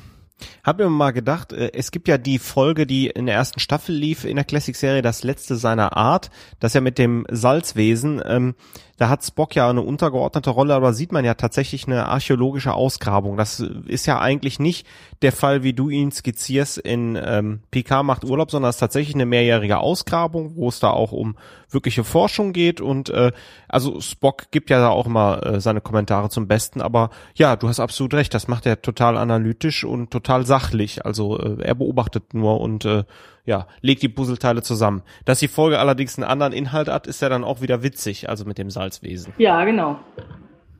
S3: habe mir mal gedacht, äh, es gibt ja die Folge, die in der ersten Staffel lief in der Classic-Serie, das letzte seiner Art, das ja mit dem Salzwesen. Ähm, da hat Spock ja eine untergeordnete Rolle, aber sieht man ja tatsächlich eine archäologische Ausgrabung. Das ist ja eigentlich nicht der Fall, wie du ihn skizzierst in ähm, PK macht Urlaub, sondern es ist tatsächlich eine mehrjährige Ausgrabung, wo es da auch um wirkliche Forschung geht und äh, also Spock gibt ja da auch immer äh, seine Kommentare zum Besten, aber ja, du hast absolut recht, das macht er total analytisch und total sachlich. Also äh, er beobachtet nur und äh, ja, legt die Puzzleteile zusammen. Dass die Folge allerdings einen anderen Inhalt hat, ist ja dann auch wieder witzig, also mit dem Salzwesen.
S4: Ja, genau.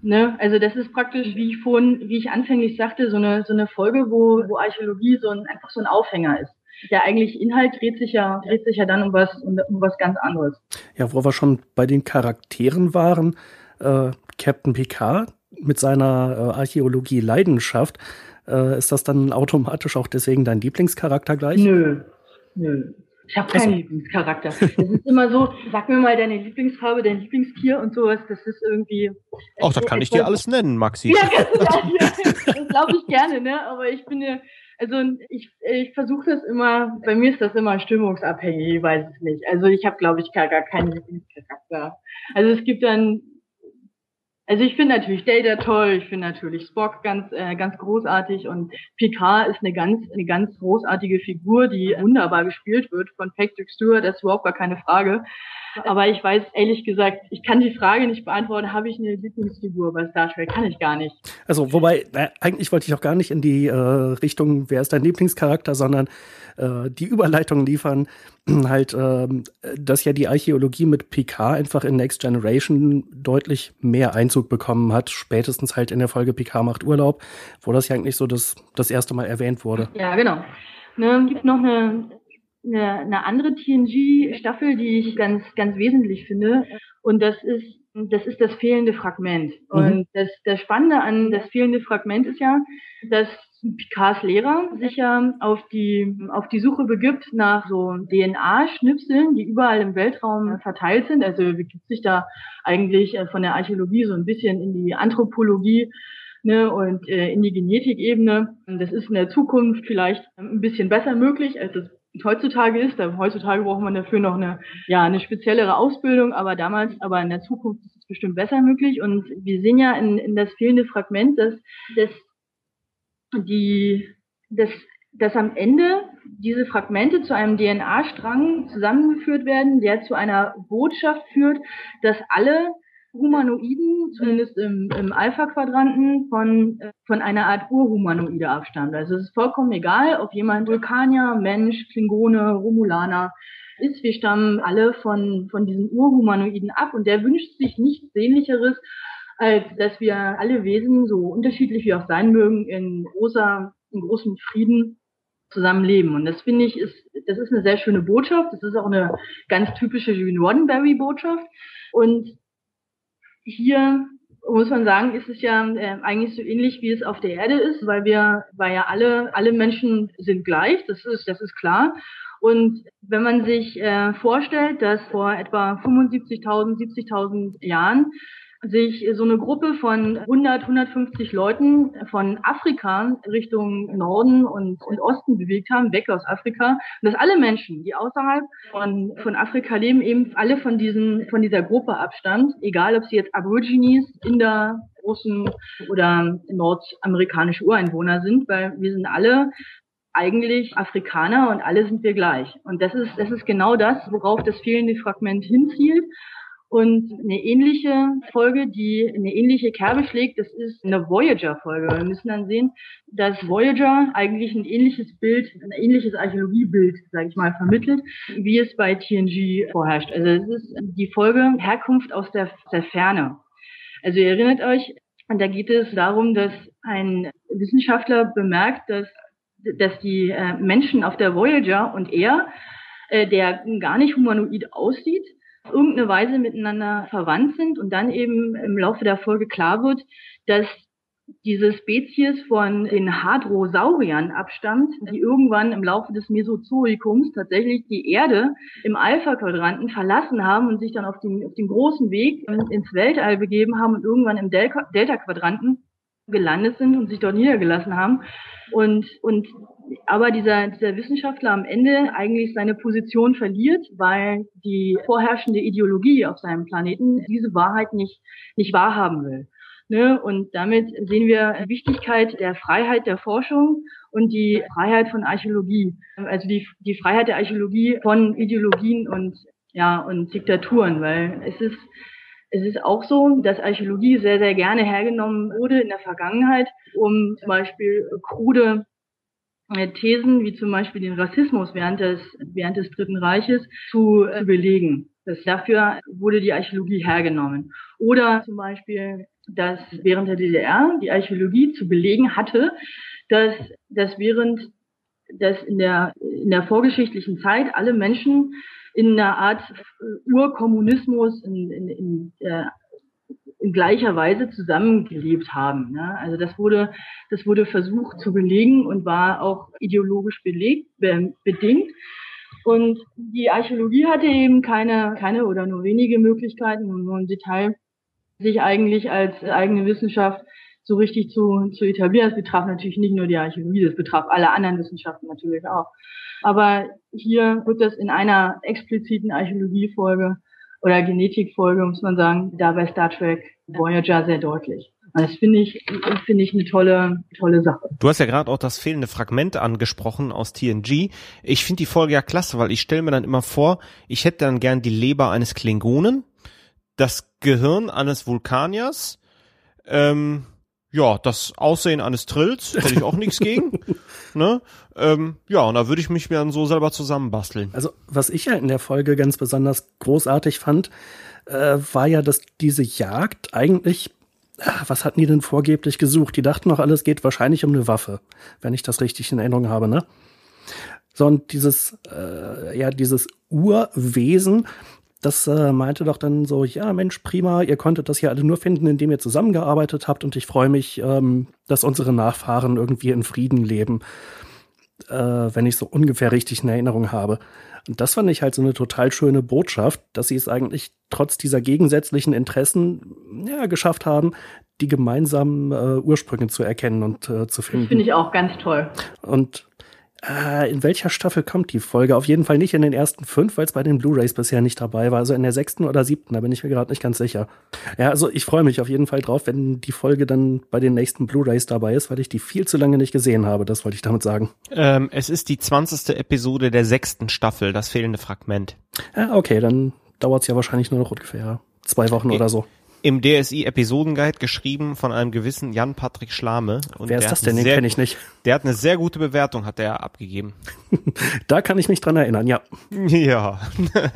S4: Ne? Also das ist praktisch, wie ich vorhin, wie ich anfänglich sagte, so eine, so eine Folge, wo, wo Archäologie so ein, einfach so ein Aufhänger ist. Der eigentliche Inhalt dreht sich ja, dreht sich ja dann um was, um, um was ganz anderes.
S2: Ja, wo wir schon bei den Charakteren waren, äh, Captain Picard mit seiner äh, Archäologie-Leidenschaft, äh, ist das dann automatisch auch deswegen dein Lieblingscharakter gleich?
S4: Nö, nö. Ich habe keinen also, Lieblingscharakter. Das ist immer so, sag mir mal deine Lieblingsfarbe, dein Lieblingstier und sowas. Das ist irgendwie.
S3: Ach, das kann ich dir alles nennen, Maxi.
S4: Ja, das glaube ich gerne, ne? Aber ich bin ja, also ich, ich versuche das immer, bei mir ist das immer stimmungsabhängig, ich weiß es nicht. Also ich habe, glaube ich, gar, gar keinen Lieblingscharakter. Also es gibt dann also ich finde natürlich Data toll, ich finde natürlich Spock ganz äh, ganz großartig und Picard ist eine ganz eine ganz großartige Figur, die wunderbar gespielt wird von Patrick Stewart, das ist überhaupt gar keine Frage. Aber ich weiß ehrlich gesagt, ich kann die Frage nicht beantworten, habe ich eine Lieblingsfigur bei Star Trek? Kann ich gar nicht.
S2: Also, wobei, äh, eigentlich wollte ich auch gar nicht in die äh, Richtung, wer ist dein Lieblingscharakter, sondern äh, die Überleitung liefern, *clears throat* halt, äh, dass ja die Archäologie mit Picard einfach in Next Generation deutlich mehr Einzug bekommen hat, spätestens halt in der Folge Picard macht Urlaub, wo das ja eigentlich so das, das erste Mal erwähnt wurde.
S4: Ja, genau. Ne, gibt noch eine eine, eine andere TNG-Staffel, die ich ganz, ganz wesentlich finde. Und das ist, das ist das fehlende Fragment. Mhm. Und das, das Spannende an das fehlende Fragment ist ja, dass Picards Lehrer sich ja auf die, auf die Suche begibt nach so DNA-Schnipseln, die überall im Weltraum verteilt sind. Also begibt sich da eigentlich äh, von der Archäologie so ein bisschen in die Anthropologie ne, und äh, in die Genetikebene. Das ist in der Zukunft vielleicht ein bisschen besser möglich, als es heutzutage ist. Heutzutage braucht man dafür noch eine, ja, eine speziellere Ausbildung, aber damals, aber in der Zukunft ist es bestimmt besser möglich. Und wir sehen ja in, in das fehlende Fragment, dass, dass die, dass, dass am Ende diese Fragmente zu einem DNA-Strang zusammengeführt werden, der zu einer Botschaft führt, dass alle Humanoiden, zumindest im, im Alpha-Quadranten, von, von einer Art Urhumanoide abstammt. Also es ist vollkommen egal, ob jemand Vulkanier, Mensch, Klingone, Romulaner ist. Wir stammen alle von, von diesen Urhumanoiden ab und der wünscht sich nichts Sehnlicheres, als dass wir alle Wesen, so unterschiedlich wie auch sein mögen, in großer, in großem Frieden zusammenleben. Und das finde ich ist, das ist eine sehr schöne Botschaft. Das ist auch eine ganz typische Gene Roddenberry-Botschaft. Und hier muss man sagen, ist es ja äh, eigentlich so ähnlich, wie es auf der Erde ist, weil wir, weil ja alle, alle Menschen sind gleich, das ist, das ist klar. Und wenn man sich äh, vorstellt, dass vor etwa 75.000, 70.000 Jahren sich so eine Gruppe von 100, 150 Leuten von Afrika Richtung Norden und, und Osten bewegt haben, weg aus Afrika. Und dass alle Menschen, die außerhalb von, von Afrika leben, eben alle von diesen, von dieser Gruppe abstammt, egal ob sie jetzt Aborigines, Inder, Russen oder nordamerikanische Ureinwohner sind, weil wir sind alle eigentlich Afrikaner und alle sind wir gleich. Und das ist, das ist genau das, worauf das fehlende Fragment hinzielt. Und eine ähnliche Folge, die eine ähnliche Kerbe schlägt, das ist eine Voyager-Folge. Wir müssen dann sehen, dass Voyager eigentlich ein ähnliches Bild, ein ähnliches Archäologiebild, sage ich mal, vermittelt, wie es bei TNG vorherrscht. Also es ist die Folge Herkunft aus der, der Ferne. Also ihr erinnert euch, da geht es darum, dass ein Wissenschaftler bemerkt, dass, dass die äh, Menschen auf der Voyager und er, äh, der gar nicht humanoid aussieht, irgendeine Weise miteinander verwandt sind und dann eben im Laufe der Folge klar wird, dass diese Spezies von den Hadrosauriern abstammt, die irgendwann im Laufe des Mesozoikums tatsächlich die Erde im Alpha-Quadranten verlassen haben und sich dann auf den, auf den großen Weg ins Weltall begeben haben und irgendwann im Delta-Quadranten gelandet sind und sich dort niedergelassen haben. Und, und aber dieser, dieser Wissenschaftler am Ende eigentlich seine Position verliert, weil die vorherrschende Ideologie auf seinem Planeten diese Wahrheit nicht, nicht wahrhaben will. Ne? Und damit sehen wir die Wichtigkeit der Freiheit der Forschung und die Freiheit von Archäologie. Also die, die Freiheit der Archäologie von Ideologien und, ja, und Diktaturen, weil es ist, es ist auch so, dass Archäologie sehr, sehr gerne hergenommen wurde in der Vergangenheit, um zum Beispiel krude äh, Thesen wie zum Beispiel den Rassismus während des, während des Dritten Reiches zu, zu belegen. Das, dafür wurde die Archäologie hergenommen. Oder zum Beispiel, dass während der DDR die Archäologie zu belegen hatte, dass, dass während dass in der, in der vorgeschichtlichen Zeit alle Menschen in einer Art Urkommunismus, in, in, in, äh, in gleicher Weise zusammengelebt haben. Ne? Also das wurde, das wurde versucht zu belegen und war auch ideologisch belegt, be, bedingt. Und die Archäologie hatte eben keine, keine oder nur wenige Möglichkeiten, nur im Detail, sich eigentlich als eigene Wissenschaft so richtig zu, zu etablieren. Das betraf natürlich nicht nur die Archäologie, das betraf alle anderen Wissenschaften natürlich auch. Aber hier wird das in einer expliziten Archäologiefolge oder Genetikfolge, muss man sagen, da bei Star Trek Voyager sehr deutlich. Das finde ich, finde ich eine tolle, tolle Sache.
S3: Du hast ja gerade auch das fehlende Fragment angesprochen aus TNG. Ich finde die Folge ja klasse, weil ich stelle mir dann immer vor, ich hätte dann gern die Leber eines Klingonen, das Gehirn eines Vulkaniers, ähm, ja, das Aussehen eines Trills *laughs* hätte ich auch nichts gegen. Ne? Ähm, ja, und da würde ich mich mir dann so selber zusammenbasteln.
S2: Also, was ich ja in der Folge ganz besonders großartig fand, äh, war ja, dass diese Jagd eigentlich, ach, was hatten die denn vorgeblich gesucht? Die dachten noch, alles geht wahrscheinlich um eine Waffe, wenn ich das richtig in Erinnerung habe, ne? So, und dieses, äh, ja, dieses Urwesen, das äh, meinte doch dann so, ja Mensch, prima, ihr konntet das hier alle nur finden, indem ihr zusammengearbeitet habt und ich freue mich, ähm, dass unsere Nachfahren irgendwie in Frieden leben, äh, wenn ich so ungefähr richtig in Erinnerung habe. Und das fand ich halt so eine total schöne Botschaft, dass sie es eigentlich trotz dieser gegensätzlichen Interessen ja, geschafft haben, die gemeinsamen äh, Ursprünge zu erkennen und äh, zu finden.
S4: Finde ich auch ganz toll.
S2: Und äh, in welcher Staffel kommt die Folge? Auf jeden Fall nicht in den ersten fünf, weil es bei den Blu-rays bisher nicht dabei war. Also in der sechsten oder siebten, da bin ich mir gerade nicht ganz sicher. Ja, also ich freue mich auf jeden Fall drauf, wenn die Folge dann bei den nächsten Blu-rays dabei ist, weil ich die viel zu lange nicht gesehen habe. Das wollte ich damit sagen.
S3: Ähm, es ist die zwanzigste Episode der sechsten Staffel, das fehlende Fragment.
S2: Ja, okay, dann dauert es ja wahrscheinlich nur noch ungefähr zwei Wochen okay. oder so
S3: im DSI-Episodenguide geschrieben von einem gewissen Jan-Patrick Schlame.
S2: Und Wer ist das denn? Den kenne ich nicht.
S3: Der hat eine sehr gute Bewertung, hat er abgegeben. *laughs*
S2: da kann ich mich dran erinnern, ja. *laughs*
S3: Ja.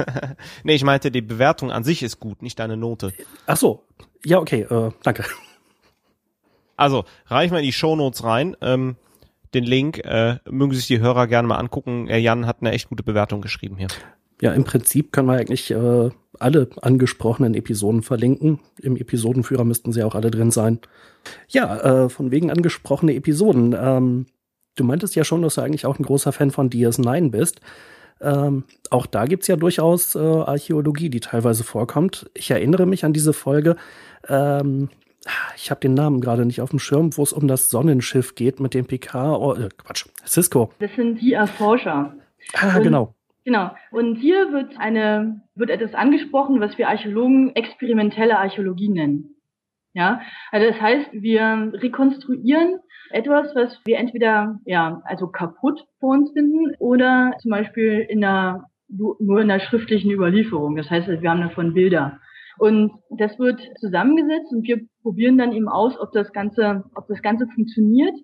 S3: *laughs* nee, ich meinte, die Bewertung an sich ist gut, nicht deine Note.
S2: Ach so. Ja, okay, äh, danke.
S3: Also, reich mal in die Shownotes rein. Ähm, den Link äh, mögen sich die Hörer gerne mal angucken. Äh, Jan hat eine echt gute Bewertung geschrieben hier.
S2: Ja, im Prinzip können wir eigentlich äh, alle angesprochenen Episoden verlinken. Im Episodenführer müssten sie auch alle drin sein. Ja, äh, von wegen angesprochene Episoden. Ähm, du meintest ja schon, dass du eigentlich auch ein großer Fan von DS9 bist. Ähm, auch da gibt's ja durchaus äh, Archäologie, die teilweise vorkommt. Ich erinnere mich an diese Folge. Ähm, ich habe den Namen gerade nicht auf dem Schirm, wo es um das Sonnenschiff geht mit dem PK. Oh, äh, Quatsch, Cisco.
S4: Das sind die Erforscher.
S2: Ah, Und genau.
S4: Genau. Und hier wird eine, wird etwas angesprochen, was wir Archäologen experimentelle Archäologie nennen. Ja. Also das heißt, wir rekonstruieren etwas, was wir entweder, ja, also kaputt vor uns finden oder zum Beispiel in einer, nur in der schriftlichen Überlieferung. Das heißt, wir haben davon Bilder. Und das wird zusammengesetzt und wir probieren dann eben aus, ob das Ganze, ob das Ganze funktioniert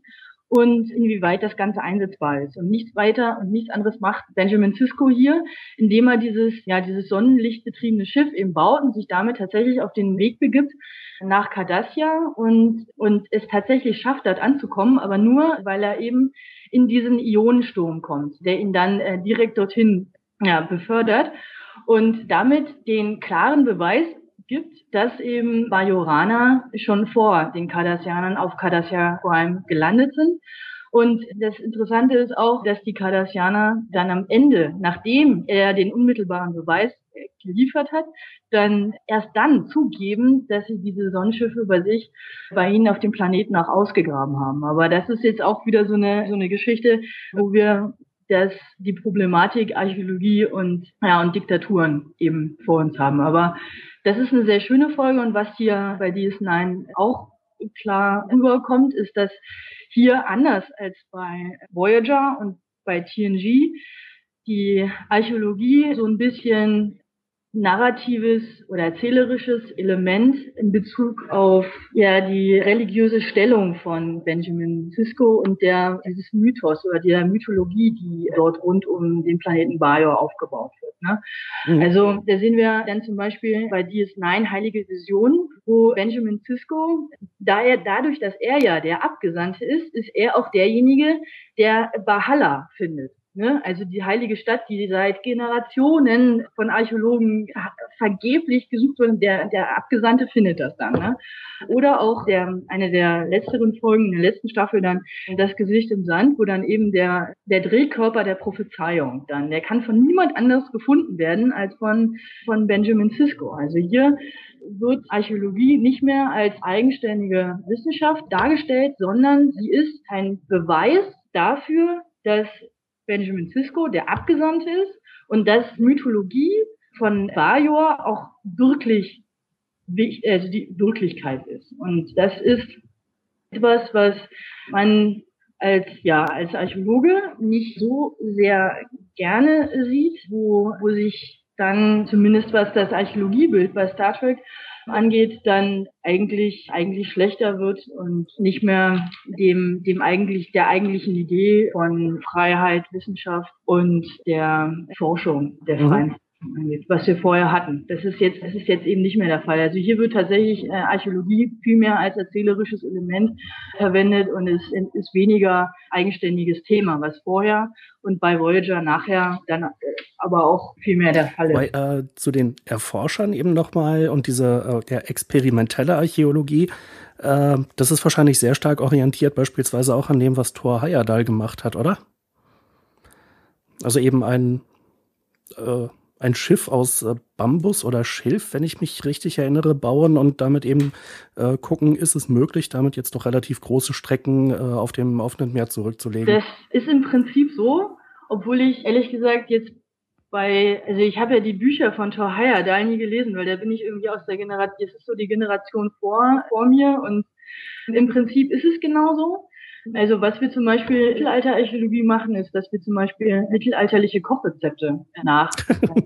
S4: und inwieweit das Ganze einsetzbar ist. Und nichts weiter und nichts anderes macht Benjamin Sisko hier, indem er dieses, ja, dieses sonnenlichtbetriebene Schiff eben baut und sich damit tatsächlich auf den Weg begibt nach Cardassia und, und es tatsächlich schafft, dort anzukommen, aber nur, weil er eben in diesen Ionensturm kommt, der ihn dann äh, direkt dorthin ja, befördert und damit den klaren Beweis gibt, dass eben Bajoraner schon vor den Cardassianern auf Cardassia vor allem gelandet sind Und das Interessante ist auch, dass die Cardassianer dann am Ende, nachdem er den unmittelbaren Beweis geliefert hat, dann erst dann zugeben, dass sie diese Sonnenschiffe bei sich, bei ihnen auf dem Planeten auch ausgegraben haben. Aber das ist jetzt auch wieder so eine, so eine Geschichte, wo wir das, die Problematik Archäologie und, ja, und Diktaturen eben vor uns haben. Aber das ist eine sehr schöne Folge und was hier bei DS9 auch klar rüberkommt, ist, dass hier anders als bei Voyager und bei TNG die Archäologie so ein bisschen narratives oder erzählerisches Element in Bezug auf ja die religiöse Stellung von Benjamin Sisko und der dieses Mythos oder der Mythologie, die dort rund um den Planeten Bajor aufgebaut wird. Ne? Mhm. Also da sehen wir dann zum Beispiel bei DS9 Heilige Vision, wo Benjamin Sisko, da er dadurch, dass er ja der Abgesandte ist, ist er auch derjenige, der Bahalla findet. Ne? Also die heilige Stadt, die seit Generationen von Archäologen vergeblich gesucht wird, der, der Abgesandte findet das dann. Ne? Oder auch der, eine der letzteren Folgen, in der letzten Staffel dann, das Gesicht im Sand, wo dann eben der, der Drehkörper der Prophezeiung dann, der kann von niemand anders gefunden werden als von, von Benjamin Sisko. Also hier wird Archäologie nicht mehr als eigenständige Wissenschaft dargestellt, sondern sie ist ein Beweis dafür, dass Benjamin Sisko, der Abgesandte ist und dass Mythologie von Bajor auch wirklich also die Wirklichkeit ist. Und das ist etwas, was man als, ja, als Archäologe nicht so sehr gerne sieht, wo, wo sich dann zumindest was das Archäologiebild bei Star Trek angeht, dann eigentlich eigentlich schlechter wird und nicht mehr dem dem eigentlich der eigentlichen Idee von Freiheit, Wissenschaft und der Forschung der mhm. Was wir vorher hatten. Das ist jetzt, das ist jetzt eben nicht mehr der Fall. Also hier wird tatsächlich äh, Archäologie viel mehr als erzählerisches Element verwendet und es ist weniger eigenständiges Thema, was vorher und bei Voyager nachher dann äh, aber auch viel mehr der Fall ist. Bei,
S2: äh, zu den Erforschern eben nochmal und diese äh, der experimentelle Archäologie, äh, das ist wahrscheinlich sehr stark orientiert beispielsweise auch an dem, was Thor Heyerdahl gemacht hat, oder? Also eben ein äh, ein Schiff aus äh, Bambus oder Schilf, wenn ich mich richtig erinnere, bauen und damit eben äh, gucken, ist es möglich, damit jetzt doch relativ große Strecken äh, auf dem offenen Meer zurückzulegen.
S4: Das ist im Prinzip so, obwohl ich ehrlich gesagt jetzt bei, also ich habe ja die Bücher von Thor Heyerdahl nie gelesen, weil da bin ich irgendwie aus der Generation, das ist so die Generation vor, vor mir und im Prinzip ist es genauso. Also was wir zum Beispiel Mittelalterarchäologie machen, ist, dass wir zum Beispiel mittelalterliche Kochrezepte nach,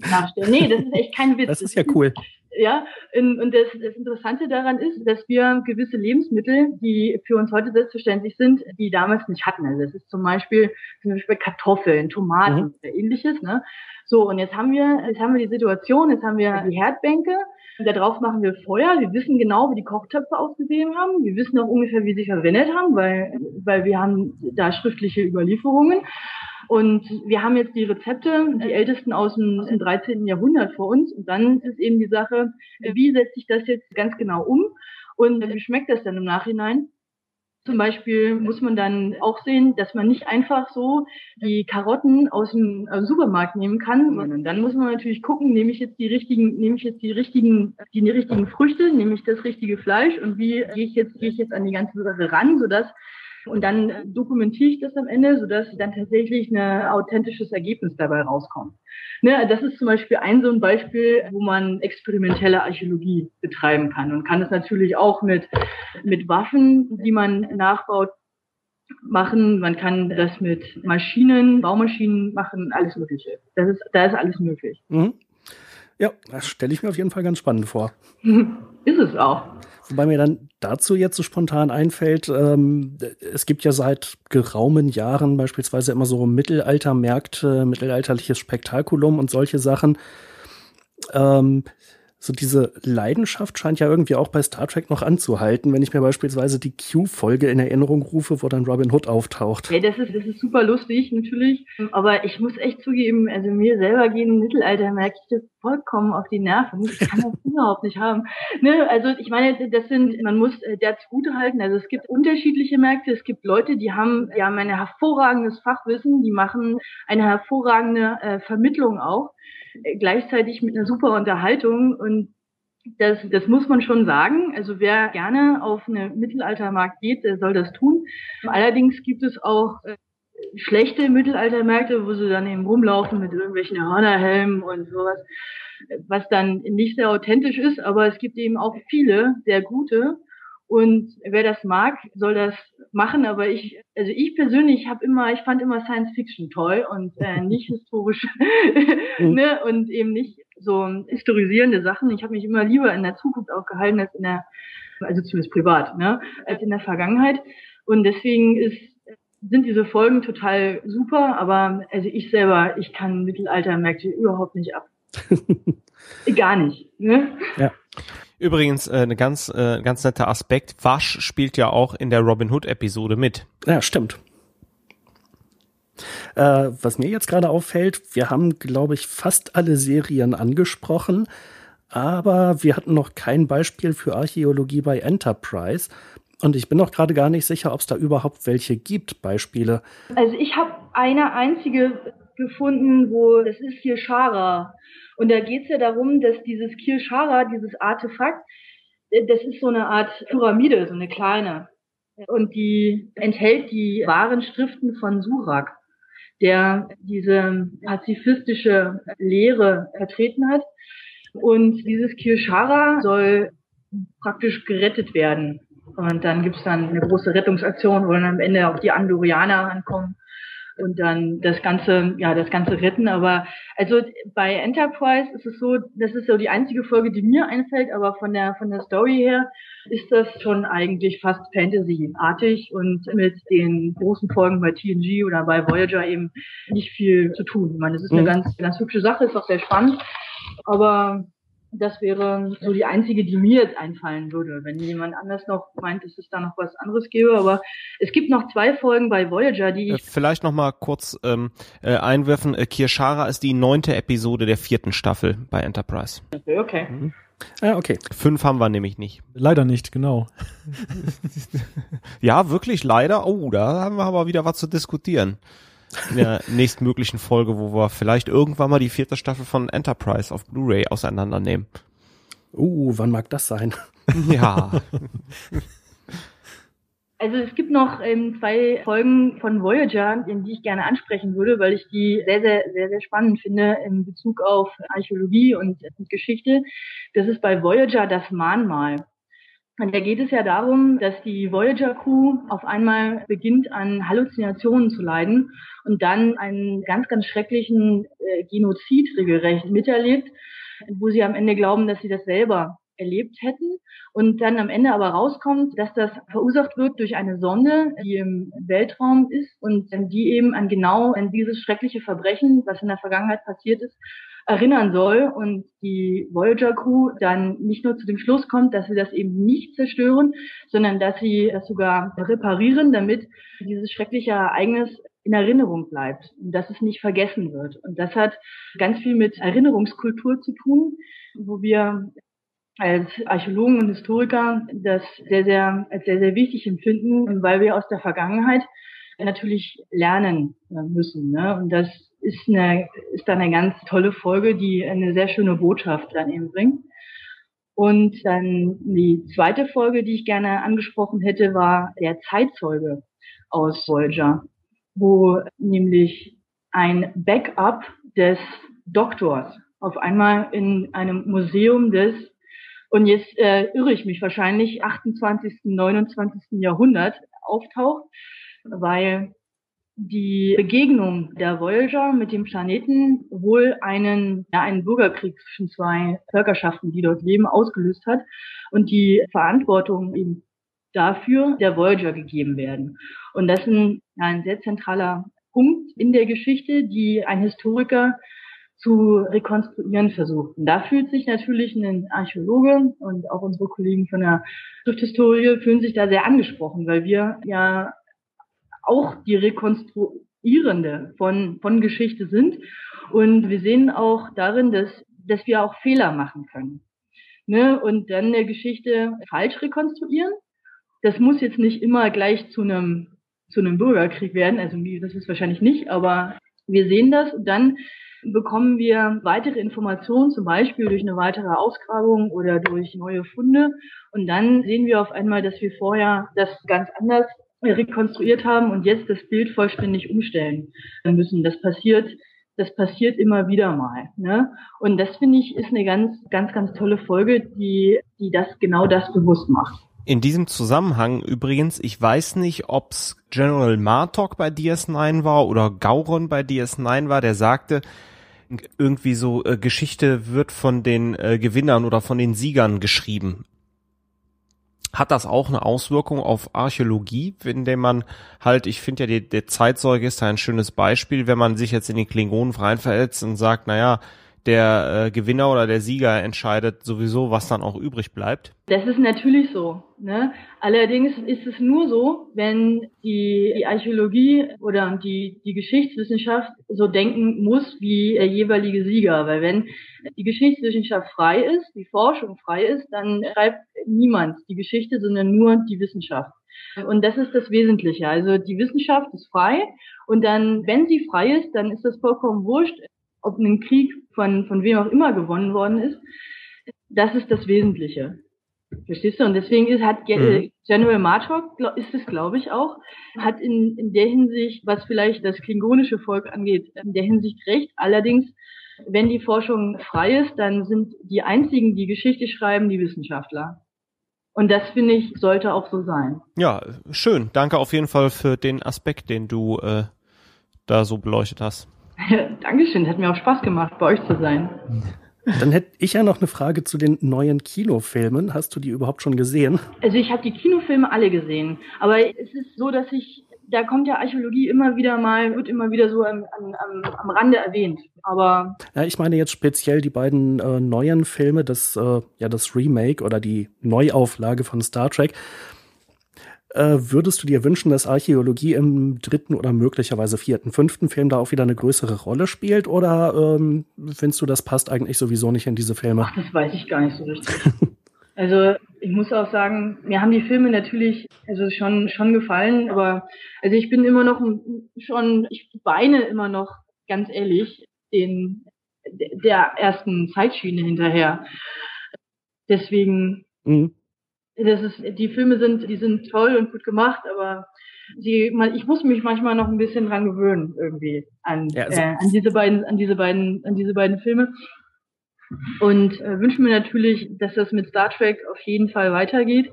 S4: nachstellen. Nee, das ist echt kein Witz.
S2: Das ist ja cool.
S4: Ja, und das, das Interessante daran ist, dass wir gewisse Lebensmittel, die für uns heute selbstverständlich sind, die damals nicht hatten. Also das ist zum Beispiel, zum Beispiel Kartoffeln, Tomaten mhm. oder ähnliches. Ne? So, und jetzt haben wir, jetzt haben wir die Situation, jetzt haben wir die Herdbänke, Darauf machen wir Feuer. Wir wissen genau, wie die Kochtöpfe ausgesehen haben. Wir wissen auch ungefähr, wie sie verwendet haben, weil, weil wir haben da schriftliche Überlieferungen. Und wir haben jetzt die Rezepte, die ältesten aus dem, aus dem 13. Jahrhundert vor uns. Und dann ist eben die Sache, wie setze ich das jetzt ganz genau um? Und wie schmeckt das dann im Nachhinein? Zum Beispiel muss man dann auch sehen, dass man nicht einfach so die Karotten aus dem äh, Supermarkt nehmen kann, sondern dann muss man natürlich gucken, nehme ich jetzt die richtigen, nehme ich jetzt die richtigen, die richtigen Früchte, nehme ich das richtige Fleisch und wie gehe ich jetzt, gehe ich jetzt an die ganze Sache ran, sodass und dann dokumentiere ich das am Ende, sodass dann tatsächlich ein authentisches Ergebnis dabei rauskommt. Ne, das ist zum Beispiel ein so ein Beispiel, wo man experimentelle Archäologie betreiben kann und kann es natürlich auch mit, mit Waffen, die man nachbaut, machen. Man kann das mit Maschinen, Baumaschinen machen, alles Mögliche. Das ist, da ist alles möglich. Mhm.
S2: Ja, das stelle ich mir auf jeden Fall ganz spannend vor. *laughs*
S4: ist es auch.
S2: Wobei mir dann dazu jetzt so spontan einfällt, ähm, es gibt ja seit geraumen Jahren beispielsweise immer so Mittelaltermärkte, mittelalterliches Spektakulum und solche Sachen. Ähm, So diese Leidenschaft scheint ja irgendwie auch bei Star Trek noch anzuhalten, wenn ich mir beispielsweise die Q-Folge in Erinnerung rufe, wo dann Robin Hood auftaucht.
S4: Ja, das ist, das ist super lustig, natürlich. Aber ich muss echt zugeben, also mir selber gehen im Mittelalter merke ich das vollkommen auf die Nerven. Ich kann das *laughs* überhaupt nicht haben. Ne? Also ich meine, das sind, man muss äh, der zugute halten. Also es gibt unterschiedliche Märkte. Es gibt Leute, die haben, die haben ein hervorragendes Fachwissen, die machen eine hervorragende äh, Vermittlung auch gleichzeitig mit einer super Unterhaltung und das, das muss man schon sagen. Also wer gerne auf eine Mittelaltermarkt geht, der soll das tun. Allerdings gibt es auch äh, schlechte Mittelaltermärkte, wo sie dann eben rumlaufen mit irgendwelchen Hörnerhelmen und sowas, was dann nicht sehr authentisch ist, aber es gibt eben auch viele sehr gute. Und wer das mag, soll das machen. Aber ich, also ich persönlich habe immer, ich fand immer Science Fiction toll und äh, *laughs* nicht historisch, mhm. ne? Und eben nicht so historisierende Sachen. Ich habe mich immer lieber in der Zukunft aufgehalten als in der, also zumindest privat, ne, als in der Vergangenheit. Und deswegen ist sind diese Folgen total super, aber also ich selber, ich kann Mittelaltermärkte überhaupt nicht ab. *laughs* Gar nicht. Ne?
S3: Ja. Übrigens äh, eine ganz äh, ganz netter Aspekt. Wasch spielt ja auch in der Robin Hood Episode mit.
S2: Ja, stimmt. Äh, was mir jetzt gerade auffällt, wir haben, glaube ich, fast alle Serien angesprochen, aber wir hatten noch kein Beispiel für Archäologie bei Enterprise. Und ich bin noch gerade gar nicht sicher, ob es da überhaupt welche gibt, Beispiele.
S4: Also ich habe eine einzige gefunden, wo das ist hier Schara. Und da geht es ja darum, dass dieses Kirschara, dieses Artefakt, äh, das ist so eine Art Pyramide, so eine kleine. Und die enthält die wahren Schriften von Surak, der diese pazifistische Lehre vertreten hat. Und dieses Kirschara soll praktisch gerettet werden. Und dann gibt's dann eine große Rettungsaktion, wo dann am Ende auch die Andorianer ankommen und dann das Ganze, ja, das Ganze retten. Aber also bei Enterprise ist es so, das ist so die einzige Folge, die mir einfällt, aber von der von der Story her ist das schon eigentlich fast Fantasy-artig und mit den großen Folgen bei TNG oder bei Voyager eben nicht viel zu tun. Ich meine, das ist eine mhm. ganz, ganz hübsche Sache, ist auch sehr spannend. Aber das wäre so die einzige, die mir jetzt einfallen würde. Wenn jemand anders noch meint, dass es da noch was anderes gäbe. Aber es gibt noch zwei Folgen bei Voyager, die ich. Äh,
S3: vielleicht noch mal kurz ähm, äh, einwerfen. Äh, Kirschara ist die neunte Episode der vierten Staffel bei Enterprise.
S4: Okay, okay. Mhm.
S3: Ah, okay. Fünf haben wir nämlich nicht.
S1: Leider nicht, genau. *laughs*
S3: ja, wirklich leider. Oh, da haben wir aber wieder was zu diskutieren in der nächstmöglichen Folge, wo wir vielleicht irgendwann mal die vierte Staffel von Enterprise auf Blu-ray auseinandernehmen.
S2: Uh, wann mag das sein? *laughs*
S3: ja.
S4: Also es gibt noch ähm, zwei Folgen von Voyager, in die ich gerne ansprechen würde, weil ich die sehr, sehr, sehr, sehr spannend finde in Bezug auf Archäologie und, und Geschichte. Das ist bei Voyager das Mahnmal. Und da geht es ja darum, dass die Voyager-Crew auf einmal beginnt, an Halluzinationen zu leiden und dann einen ganz, ganz schrecklichen äh, Genozid regelrecht miterlebt, wo sie am Ende glauben, dass sie das selber erlebt hätten und dann am Ende aber rauskommt, dass das verursacht wird durch eine Sonde, die im Weltraum ist und die eben an genau an dieses schreckliche Verbrechen, was in der Vergangenheit passiert ist, erinnern soll und die Voyager Crew dann nicht nur zu dem Schluss kommt, dass sie das eben nicht zerstören, sondern dass sie das sogar reparieren, damit dieses schreckliche Ereignis in Erinnerung bleibt und dass es nicht vergessen wird. Und das hat ganz viel mit Erinnerungskultur zu tun, wo wir als Archäologen und Historiker das sehr, sehr, als sehr, sehr wichtig empfinden, weil wir aus der Vergangenheit natürlich lernen müssen. Ne? Und das ist, eine, ist dann eine ganz tolle Folge, die eine sehr schöne Botschaft dann eben bringt. Und dann die zweite Folge, die ich gerne angesprochen hätte, war der Zeitzeuge aus Voyager, wo nämlich ein Backup des Doktors auf einmal in einem Museum des, und jetzt äh, irre ich mich wahrscheinlich, 28., 29. Jahrhundert auftaucht, weil die Begegnung der Voyager mit dem Planeten wohl einen, ja, einen Bürgerkrieg zwischen zwei Völkerschaften, die dort leben, ausgelöst hat und die Verantwortung eben dafür der Voyager gegeben werden. Und das ist ein, ja, ein sehr zentraler Punkt in der Geschichte, die ein Historiker zu rekonstruieren versucht. Und da fühlt sich natürlich ein Archäologe und auch unsere Kollegen von der Schrifthistorie fühlen sich da sehr angesprochen, weil wir ja auch die Rekonstruierende von, von Geschichte sind. Und wir sehen auch darin, dass, dass wir auch Fehler machen können. Ne? Und dann eine Geschichte falsch rekonstruieren. Das muss jetzt nicht immer gleich zu einem zu einem Bürgerkrieg werden. Also das ist wahrscheinlich nicht, aber wir sehen das und dann bekommen wir weitere Informationen, zum Beispiel durch eine weitere Ausgrabung oder durch neue Funde. Und dann sehen wir auf einmal, dass wir vorher das ganz anders rekonstruiert haben und jetzt das Bild vollständig umstellen müssen. Das passiert, das passiert immer wieder mal. Ne? Und das finde ich ist eine ganz, ganz, ganz tolle Folge, die, die das genau das bewusst macht.
S3: In diesem Zusammenhang übrigens, ich weiß nicht, ob's General Martok bei DS9 war oder Gauron bei DS9 war, der sagte, irgendwie so äh, Geschichte wird von den äh, Gewinnern oder von den Siegern geschrieben. Hat das auch eine Auswirkung auf Archäologie, indem man halt, ich finde ja, die, der Zeitzeuge ist da ein schönes Beispiel, wenn man sich jetzt in die Klingonen reinversetzt und sagt, naja, der äh, Gewinner oder der Sieger entscheidet sowieso, was dann auch übrig bleibt.
S4: Das ist natürlich so. Ne? Allerdings ist es nur so, wenn die, die Archäologie oder die, die Geschichtswissenschaft so denken muss wie der jeweilige Sieger. Weil wenn die Geschichtswissenschaft frei ist, die Forschung frei ist, dann schreibt niemand die Geschichte, sondern nur die Wissenschaft. Und das ist das Wesentliche. Also die Wissenschaft ist frei und dann, wenn sie frei ist, dann ist das vollkommen wurscht, ob ein Krieg von, von wem auch immer gewonnen worden ist, das ist das Wesentliche. Verstehst du? Und deswegen ist, hat mhm. General Martok, ist es glaube ich auch, hat in, in der Hinsicht, was vielleicht das klingonische Volk angeht, in der Hinsicht recht. Allerdings, wenn die Forschung frei ist, dann sind die einzigen, die Geschichte schreiben, die Wissenschaftler. Und das finde ich, sollte auch so sein.
S3: Ja, schön. Danke auf jeden Fall für den Aspekt, den du äh, da so beleuchtet hast. *laughs*
S4: Dankeschön, hat mir auch Spaß gemacht, bei euch zu sein.
S2: Dann hätte ich ja noch eine Frage zu den neuen Kinofilmen. Hast du die überhaupt schon gesehen?
S4: Also ich habe die Kinofilme alle gesehen, aber es ist so, dass ich, da kommt ja Archäologie immer wieder mal, wird immer wieder so am, am, am Rande erwähnt. Aber
S2: ja, ich meine jetzt speziell die beiden äh, neuen Filme, das äh, ja das Remake oder die Neuauflage von Star Trek. Äh, würdest du dir wünschen, dass Archäologie im dritten oder möglicherweise vierten, fünften Film da auch wieder eine größere Rolle spielt? Oder ähm, findest du, das passt eigentlich sowieso nicht in diese Filme?
S4: Ach, das weiß ich gar nicht so richtig. *laughs* also ich muss auch sagen, mir haben die Filme natürlich also schon schon gefallen, aber also ich bin immer noch schon, ich weine immer noch ganz ehrlich den der ersten Zeitschiene hinterher. Deswegen mhm das ist, die Filme sind, die sind toll und gut gemacht, aber sie, ich muss mich manchmal noch ein bisschen dran gewöhnen irgendwie an, ja, also äh, an diese beiden, an diese beiden, an diese beiden Filme. Und äh, wünschen mir natürlich, dass das mit Star Trek auf jeden Fall weitergeht.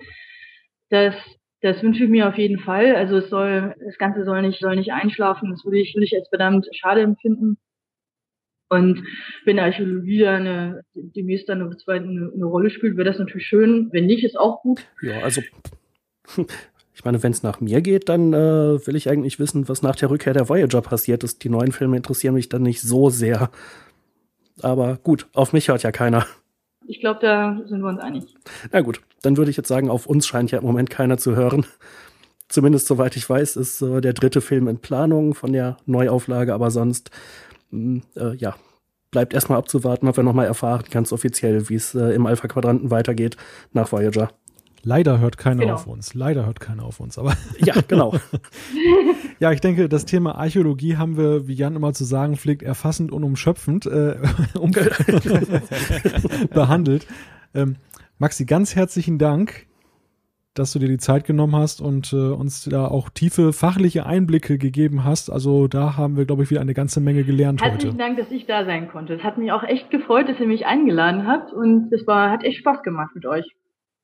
S4: Das, das wünsche ich mir auf jeden Fall. Also es soll, das Ganze soll nicht, soll nicht einschlafen. Das würde ich, würde ich als verdammt schade empfinden. Und wenn Archäologie da eine, demnächst dann eine, eine, eine Rolle spielt, wäre das natürlich schön. Wenn nicht, ist auch gut.
S2: Ja, also *laughs* ich meine, wenn es nach mir geht, dann äh, will ich eigentlich wissen, was nach der Rückkehr der Voyager passiert ist. Die neuen Filme interessieren mich dann nicht so sehr. Aber gut, auf mich hört ja keiner.
S4: Ich glaube, da sind wir uns einig.
S2: Na gut, dann würde ich jetzt sagen, auf uns scheint ja im Moment keiner zu hören. Zumindest soweit ich weiß, ist äh, der dritte Film in Planung von der Neuauflage, aber sonst äh, ja, bleibt erstmal abzuwarten, ob wir nochmal erfahren, ganz offiziell, wie es äh, im Alpha-Quadranten weitergeht nach Voyager.
S1: Leider hört keiner genau. auf uns. Leider hört keiner auf uns. Aber *laughs*
S2: ja, genau. *laughs*
S1: ja, ich denke, das Thema Archäologie haben wir, wie Jan immer zu sagen pflegt, erfassend und umschöpfend äh, *laughs* um behandelt. Ähm, Maxi, ganz herzlichen Dank dass du dir die Zeit genommen hast und äh, uns da auch tiefe fachliche Einblicke gegeben hast. Also da haben wir, glaube ich, wieder eine ganze Menge gelernt
S4: Herzlichen
S1: heute.
S4: Dank, dass ich da sein konnte. Es hat mich auch echt gefreut, dass ihr mich eingeladen habt und es war, hat echt Spaß gemacht mit euch.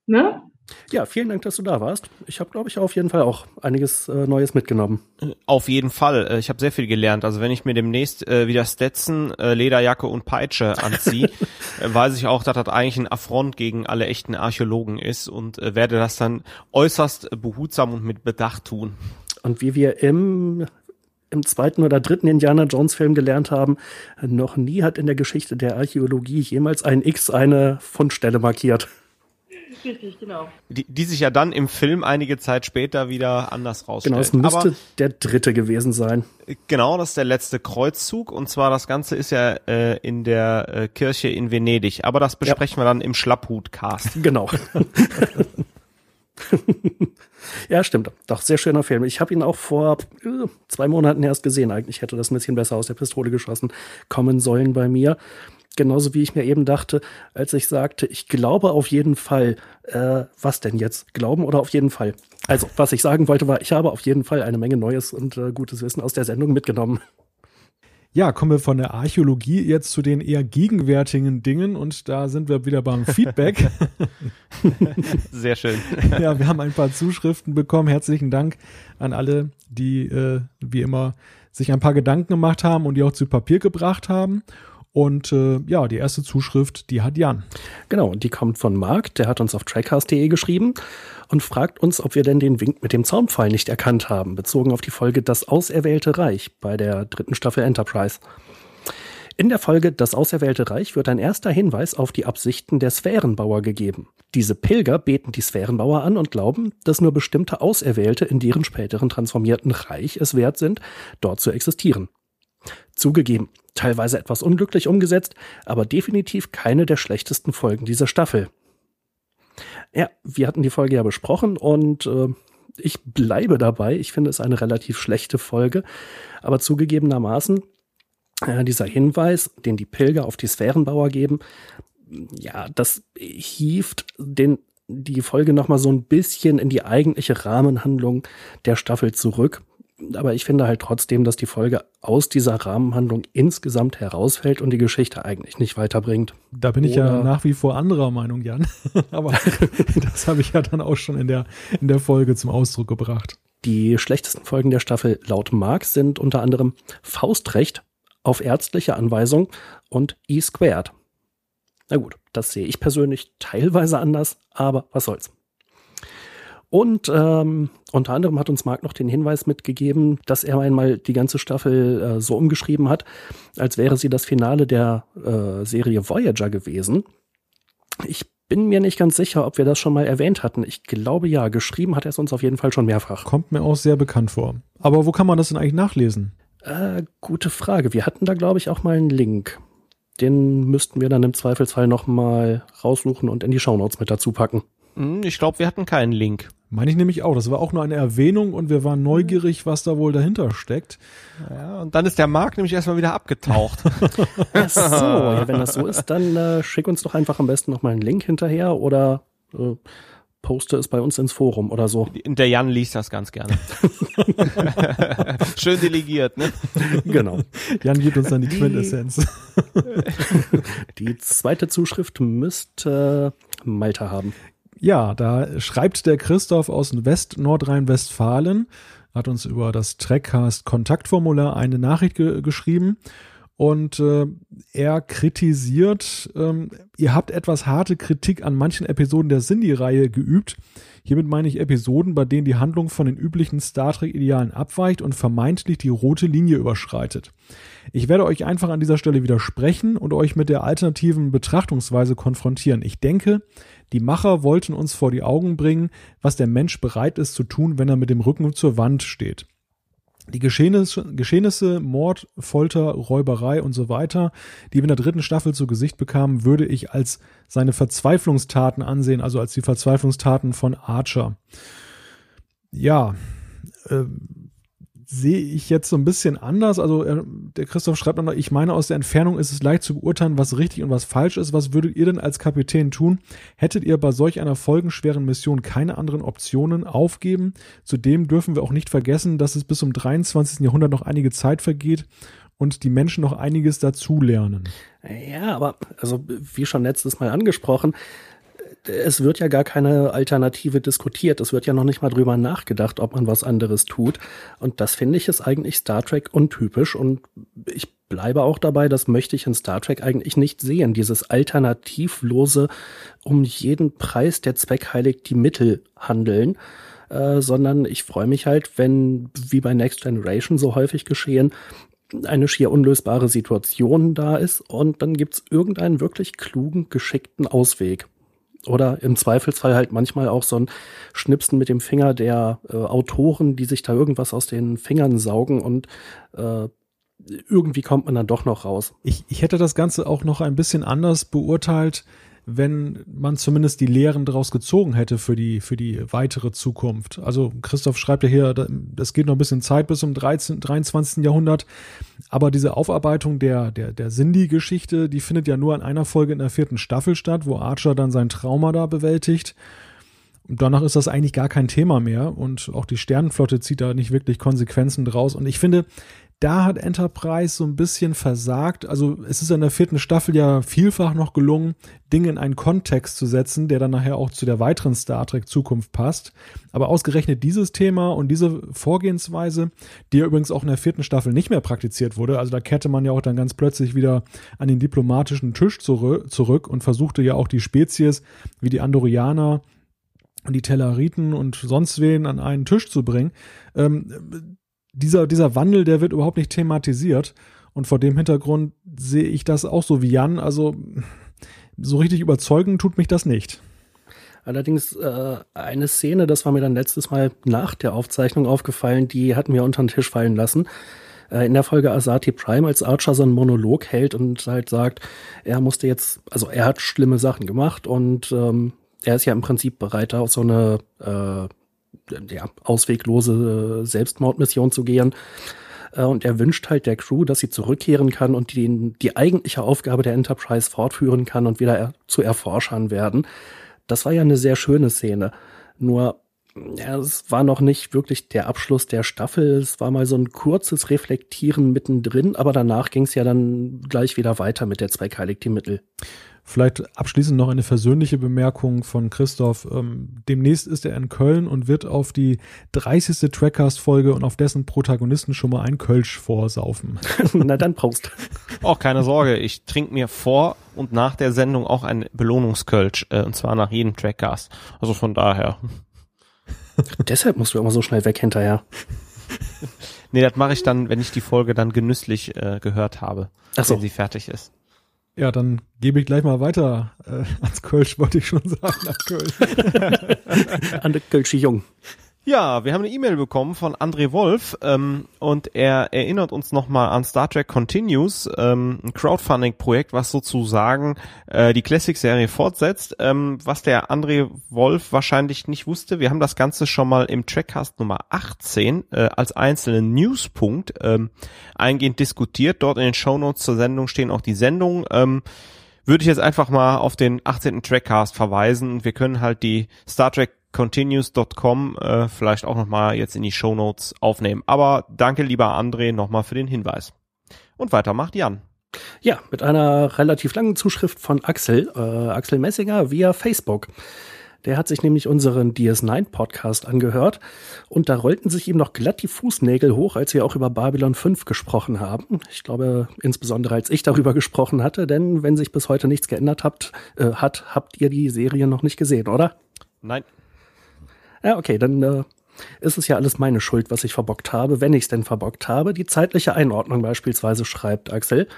S4: Ne?
S2: Ja, vielen Dank, dass du da warst. Ich habe, glaube ich, auf jeden Fall auch einiges äh, Neues mitgenommen.
S3: Auf jeden Fall. Äh, ich habe sehr viel gelernt. Also wenn ich mir demnächst äh, wieder Stetson, äh, Lederjacke und Peitsche anziehe, *laughs* äh, weiß ich auch, dass das eigentlich ein Affront gegen alle echten Archäologen ist und äh, werde das dann äußerst behutsam und mit Bedacht tun.
S2: Und wie wir im im zweiten oder dritten Indiana Jones Film gelernt haben, noch nie hat in der Geschichte der Archäologie jemals ein X eine Fundstelle markiert.
S3: Richtig, genau. Die, die sich ja dann im Film einige Zeit später wieder anders rausstellt.
S2: Genau, es müsste Aber, der dritte gewesen sein.
S3: Genau, das ist der letzte Kreuzzug und zwar das Ganze ist ja äh, in der äh, Kirche in Venedig. Aber das besprechen ja. wir dann im Schlapphut-Cast. *laughs*
S2: Genau. *laughs* ja, stimmt. Doch, sehr schöner Film. Ich habe ihn auch vor äh, zwei Monaten erst gesehen. Eigentlich hätte das ein bisschen besser aus der Pistole geschossen kommen sollen bei mir. Genauso wie ich mir eben dachte, als ich sagte, ich glaube auf jeden Fall, äh, was denn jetzt? Glauben oder auf jeden Fall? Also, was ich sagen wollte, war, ich habe auf jeden Fall eine Menge neues und äh, gutes Wissen aus der Sendung mitgenommen.
S1: Ja, kommen wir von der Archäologie jetzt zu den eher gegenwärtigen Dingen und da sind wir wieder beim Feedback. *laughs*
S3: Sehr schön. *laughs*
S1: Ja, wir haben ein paar Zuschriften bekommen. Herzlichen Dank an alle, die äh, wie immer sich ein paar Gedanken gemacht haben und die auch zu Papier gebracht haben. Und äh, ja, die erste Zuschrift, die hat Jan.
S2: Genau, die kommt von Marc, der hat uns auf trackcast.de geschrieben und fragt uns, ob wir denn den Wink mit dem Zaunpfeil nicht erkannt haben, bezogen auf die Folge Das Auserwählte Reich bei der dritten Staffel Enterprise. In der Folge Das Auserwählte Reich wird ein erster Hinweis auf die Absichten der Sphärenbauer gegeben. Diese Pilger beten die Sphärenbauer an und glauben, dass nur bestimmte Auserwählte in deren späteren transformierten Reich es wert sind, dort zu existieren. Zugegeben, teilweise etwas unglücklich umgesetzt, aber definitiv keine der schlechtesten Folgen dieser Staffel. Ja, wir hatten die Folge ja besprochen und äh, ich bleibe dabei. Ich finde es eine relativ schlechte Folge, aber zugegebenermaßen äh, dieser Hinweis, den die Pilger auf die Sphärenbauer geben, ja, das hieft den die Folge noch mal so ein bisschen in die eigentliche Rahmenhandlung der Staffel zurück aber ich finde halt trotzdem, dass die Folge aus dieser Rahmenhandlung insgesamt herausfällt und die Geschichte eigentlich nicht weiterbringt.
S1: Da bin ich Oder ja nach wie vor anderer Meinung, Jan. *laughs* aber *laughs* das habe ich ja dann auch schon in der, in der Folge zum Ausdruck gebracht.
S2: Die schlechtesten Folgen der Staffel laut Marx sind unter anderem Faustrecht auf ärztliche Anweisung und E squared. Na gut, das sehe ich persönlich teilweise anders, aber was soll's. Und ähm, unter anderem hat uns Marc noch den Hinweis mitgegeben, dass er einmal die ganze Staffel äh, so umgeschrieben hat, als wäre sie das Finale der äh, Serie Voyager gewesen. Ich bin mir nicht ganz sicher, ob wir das schon mal erwähnt hatten. Ich glaube ja, geschrieben hat er es uns auf jeden Fall schon mehrfach.
S1: Kommt mir auch sehr bekannt vor. Aber wo kann man das denn eigentlich nachlesen?
S2: Äh, gute Frage. Wir hatten da, glaube ich, auch mal einen Link. Den müssten wir dann im Zweifelsfall noch mal raussuchen und in die Shownotes mit dazu packen.
S3: Hm, ich glaube, wir hatten keinen Link.
S1: Meine ich nämlich auch. Das war auch nur eine Erwähnung und wir waren neugierig, was da wohl dahinter steckt.
S3: Ja, und dann ist der Markt nämlich erstmal wieder abgetaucht. *laughs*
S2: Ach so, ja, wenn das so ist, dann äh, schick uns doch einfach am besten nochmal einen Link hinterher oder äh, poste es bei uns ins Forum oder so.
S3: Der Jan liest das ganz gerne. *laughs* Schön delegiert, ne?
S2: Genau.
S1: Jan gibt uns dann die, die Quintessenz.
S2: die zweite Zuschrift müsste Malta haben.
S1: Ja, da schreibt der Christoph aus West Nordrhein-Westfalen, hat uns über das Trackcast Kontaktformular eine Nachricht ge geschrieben und äh, er kritisiert, ähm, ihr habt etwas harte Kritik an manchen Episoden der Cindy-Reihe geübt. Hiermit meine ich Episoden, bei denen die Handlung von den üblichen Star Trek-Idealen abweicht und vermeintlich die rote Linie überschreitet. Ich werde euch einfach an dieser Stelle widersprechen und euch mit der alternativen Betrachtungsweise konfrontieren. Ich denke, die Macher wollten uns vor die Augen bringen, was der Mensch bereit ist zu tun, wenn er mit dem Rücken zur Wand steht. Die Geschehnisse, Geschehnisse, Mord, Folter, Räuberei und so weiter, die wir in der dritten Staffel zu Gesicht bekamen, würde ich als seine Verzweiflungstaten ansehen, also als die Verzweiflungstaten von Archer. Ja, äh, sehe ich jetzt so ein bisschen anders. Also er, der Christoph schreibt noch, ich meine, aus der Entfernung ist es leicht zu beurteilen, was richtig und was falsch ist. Was würdet ihr denn als Kapitän tun? Hättet ihr bei solch einer folgenschweren Mission keine anderen Optionen aufgeben? Zudem dürfen wir auch nicht vergessen, dass es bis zum 23. Jahrhundert noch einige Zeit vergeht und die Menschen noch einiges dazulernen.
S2: Ja, aber also wie schon letztes Mal angesprochen, es wird ja gar keine Alternative diskutiert. Es wird ja noch nicht mal drüber nachgedacht, ob man was anderes tut. Und das finde ich ist eigentlich Star Trek untypisch. Und ich bleibe auch dabei, das möchte ich in Star Trek eigentlich nicht sehen. Dieses alternativlose, um jeden Preis der Zweck heiligt die Mittel handeln. äh, sondern ich freue mich halt, wenn, wie bei Next Generation so häufig geschehen, eine schier unlösbare Situation da ist und dann gibt's irgendeinen wirklich klugen, geschickten Ausweg. Oder im Zweifelsfall halt manchmal auch so ein Schnipsen mit dem Finger der äh, Autoren, die sich da irgendwas aus den Fingern saugen und äh, irgendwie kommt man dann doch noch raus.
S1: Ich, ich hätte das Ganze auch noch ein bisschen anders beurteilt, wenn man zumindest die Lehren daraus gezogen hätte für die, für die weitere Zukunft. Also Christoph schreibt ja hier, das geht noch ein bisschen Zeit bis zum 13, 23. Jahrhundert, aber diese Aufarbeitung der, der, der Cindy-Geschichte, die findet ja nur in einer Folge in der vierten Staffel statt, wo Archer dann sein Trauma da bewältigt. Und danach ist das eigentlich gar kein Thema mehr und auch die Sternenflotte zieht da nicht wirklich Konsequenzen draus. Und ich finde, da hat Enterprise so ein bisschen versagt. Also es ist in der vierten Staffel ja vielfach noch gelungen, Dinge in einen Kontext zu setzen, der dann nachher auch zu der weiteren Star Trek Zukunft passt. Aber ausgerechnet dieses Thema und diese Vorgehensweise, die ja übrigens auch in der vierten Staffel nicht mehr praktiziert wurde, also da kehrte man ja auch dann ganz plötzlich wieder an den diplomatischen Tisch zurück und versuchte ja auch die Spezies wie die Andorianer und die Telleriten und sonst wen an einen Tisch zu bringen. Ähm, dieser, dieser Wandel, der wird überhaupt nicht thematisiert. Und vor dem Hintergrund sehe ich das auch so wie Jan. Also so richtig überzeugen tut mich das nicht.
S2: Allerdings äh, eine Szene, das war mir dann letztes Mal nach der Aufzeichnung aufgefallen, die hatten wir unter den Tisch fallen lassen. Äh, in der Folge Asati Prime, als Archer so einen Monolog hält und halt sagt, er musste jetzt, also er hat schlimme Sachen gemacht und ähm, er ist ja im Prinzip bereit, auf so eine äh, ja, ausweglose äh, Selbstmordmission zu gehen. Äh, und er wünscht halt der Crew, dass sie zurückkehren kann und die, die eigentliche Aufgabe der Enterprise fortführen kann und wieder er, zu Erforschern werden. Das war ja eine sehr schöne Szene. Nur, ja, es war noch nicht wirklich der Abschluss der Staffel. Es war mal so ein kurzes Reflektieren mittendrin, aber danach ging es ja dann gleich wieder weiter mit der Zweckheilig die Mittel.
S1: Vielleicht abschließend noch eine versöhnliche Bemerkung von Christoph. Ähm, demnächst ist er in Köln und wird auf die 30. Trackcast-Folge und auf dessen Protagonisten schon mal ein Kölsch vorsaufen. *laughs*
S2: Na dann Prost.
S3: Auch keine Sorge, ich trinke mir vor und nach der Sendung auch ein Belohnungskölsch, äh, und zwar nach jedem Trackcast. Also von daher. *laughs*
S2: Deshalb musst du immer so schnell weg hinterher.
S3: nee, das mache ich dann, wenn ich die Folge dann genüsslich äh, gehört habe, Ach so. wenn sie fertig ist.
S1: Ja, dann gebe ich gleich mal weiter äh, ans Kölsch, wollte ich schon sagen, nach Köln. *laughs*
S2: An der Kölsche Jung.
S3: Ja, wir haben eine E-Mail bekommen von André Wolf ähm, und er erinnert uns nochmal an Star Trek Continues, ähm, ein Crowdfunding-Projekt, was sozusagen äh, die Classic-Serie fortsetzt. Ähm, was der André Wolf wahrscheinlich nicht wusste, wir haben das Ganze schon mal im Trackcast Nummer 18 äh, als einzelnen Newspunkt ähm, eingehend diskutiert. Dort in den Shownotes zur Sendung stehen auch die Sendungen. Ähm, würde ich jetzt einfach mal auf den 18. Trackcast verweisen. Wir können halt die Star Trek continues.com äh, vielleicht auch nochmal jetzt in die Show Notes aufnehmen. Aber danke, lieber André, nochmal für den Hinweis. Und weiter macht Jan.
S2: Ja, mit einer relativ langen Zuschrift von Axel, äh, Axel Messinger via Facebook. Der hat sich nämlich unseren DS9-Podcast angehört und da rollten sich ihm noch glatt die Fußnägel hoch, als wir auch über Babylon 5 gesprochen haben. Ich glaube, insbesondere als ich darüber gesprochen hatte, denn wenn sich bis heute nichts geändert habt, äh, hat, habt ihr die Serie noch nicht gesehen, oder?
S3: Nein.
S2: Ja, okay, dann äh, ist es ja alles meine Schuld, was ich verbockt habe, wenn ich es denn verbockt habe. Die zeitliche Einordnung beispielsweise schreibt Axel.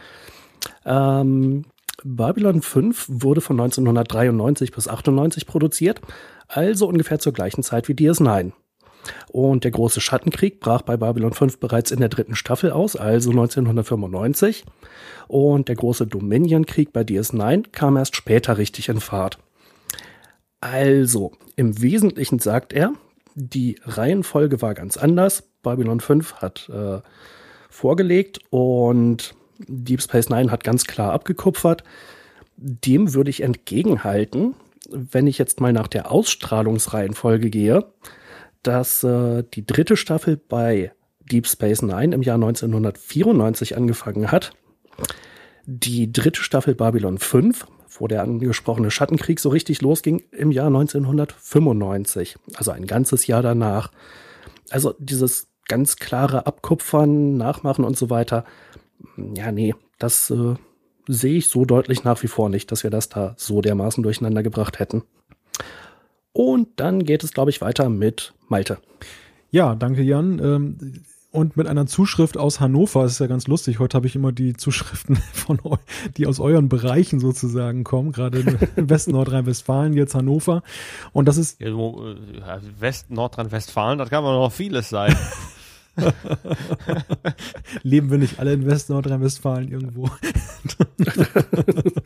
S2: Ähm, Babylon 5 wurde von 1993 bis 98 produziert, also ungefähr zur gleichen Zeit wie DS9. Und der große Schattenkrieg brach bei Babylon 5 bereits in der dritten Staffel aus, also 1995. Und der große Dominion-Krieg bei DS9 kam erst später richtig in Fahrt. Also, im Wesentlichen sagt er, die Reihenfolge war ganz anders. Babylon 5 hat äh, vorgelegt und Deep Space Nine hat ganz klar abgekupfert. Dem würde ich entgegenhalten, wenn ich jetzt mal nach der Ausstrahlungsreihenfolge gehe, dass äh, die dritte Staffel bei Deep Space Nine im Jahr 1994 angefangen hat. Die dritte Staffel Babylon 5 wo der angesprochene Schattenkrieg so richtig losging, im Jahr 1995, also ein ganzes Jahr danach. Also dieses ganz klare Abkupfern, Nachmachen und so weiter, ja, nee, das äh, sehe ich so deutlich nach wie vor nicht, dass wir das da so dermaßen durcheinander gebracht hätten. Und dann geht es, glaube ich, weiter mit Malte.
S1: Ja, danke Jan. Ähm, und mit einer Zuschrift aus Hannover. Das ist ja ganz lustig. Heute habe ich immer die Zuschriften *laughs* von euch, die aus euren Bereichen sozusagen kommen, gerade im *laughs* Westen Nordrhein-Westfalen, jetzt Hannover. Und das ist.
S3: Ja, West Nordrhein-Westfalen, das kann man noch vieles sein. *laughs* *laughs*
S1: Leben wir nicht alle in West Nordrhein-Westfalen irgendwo? *laughs*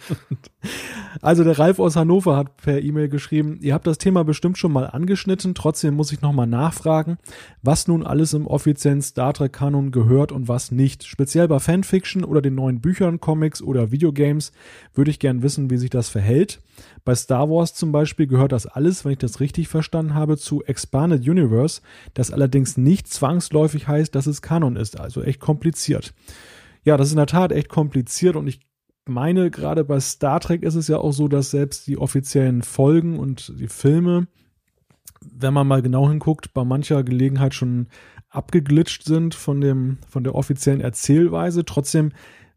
S1: also der Ralf aus Hannover hat per E-Mail geschrieben, ihr habt das Thema bestimmt schon mal angeschnitten, trotzdem muss ich nochmal nachfragen, was nun alles im offiziellen Star Trek Kanon gehört und was nicht. Speziell bei Fanfiction oder den neuen Büchern, Comics oder Videogames würde ich gern wissen, wie sich das verhält. Bei Star Wars zum Beispiel gehört das alles, wenn ich das richtig verstanden habe, zu Expanded Universe, das allerdings nicht zwangsläufig heißt, dass es Kanon ist, also echt kompliziert. Ja, das ist in der Tat echt kompliziert und ich meine, gerade bei Star Trek ist es ja auch so, dass selbst die offiziellen Folgen und die Filme, wenn man mal genau hinguckt, bei mancher Gelegenheit schon abgeglitscht sind von dem, von der offiziellen Erzählweise. Trotzdem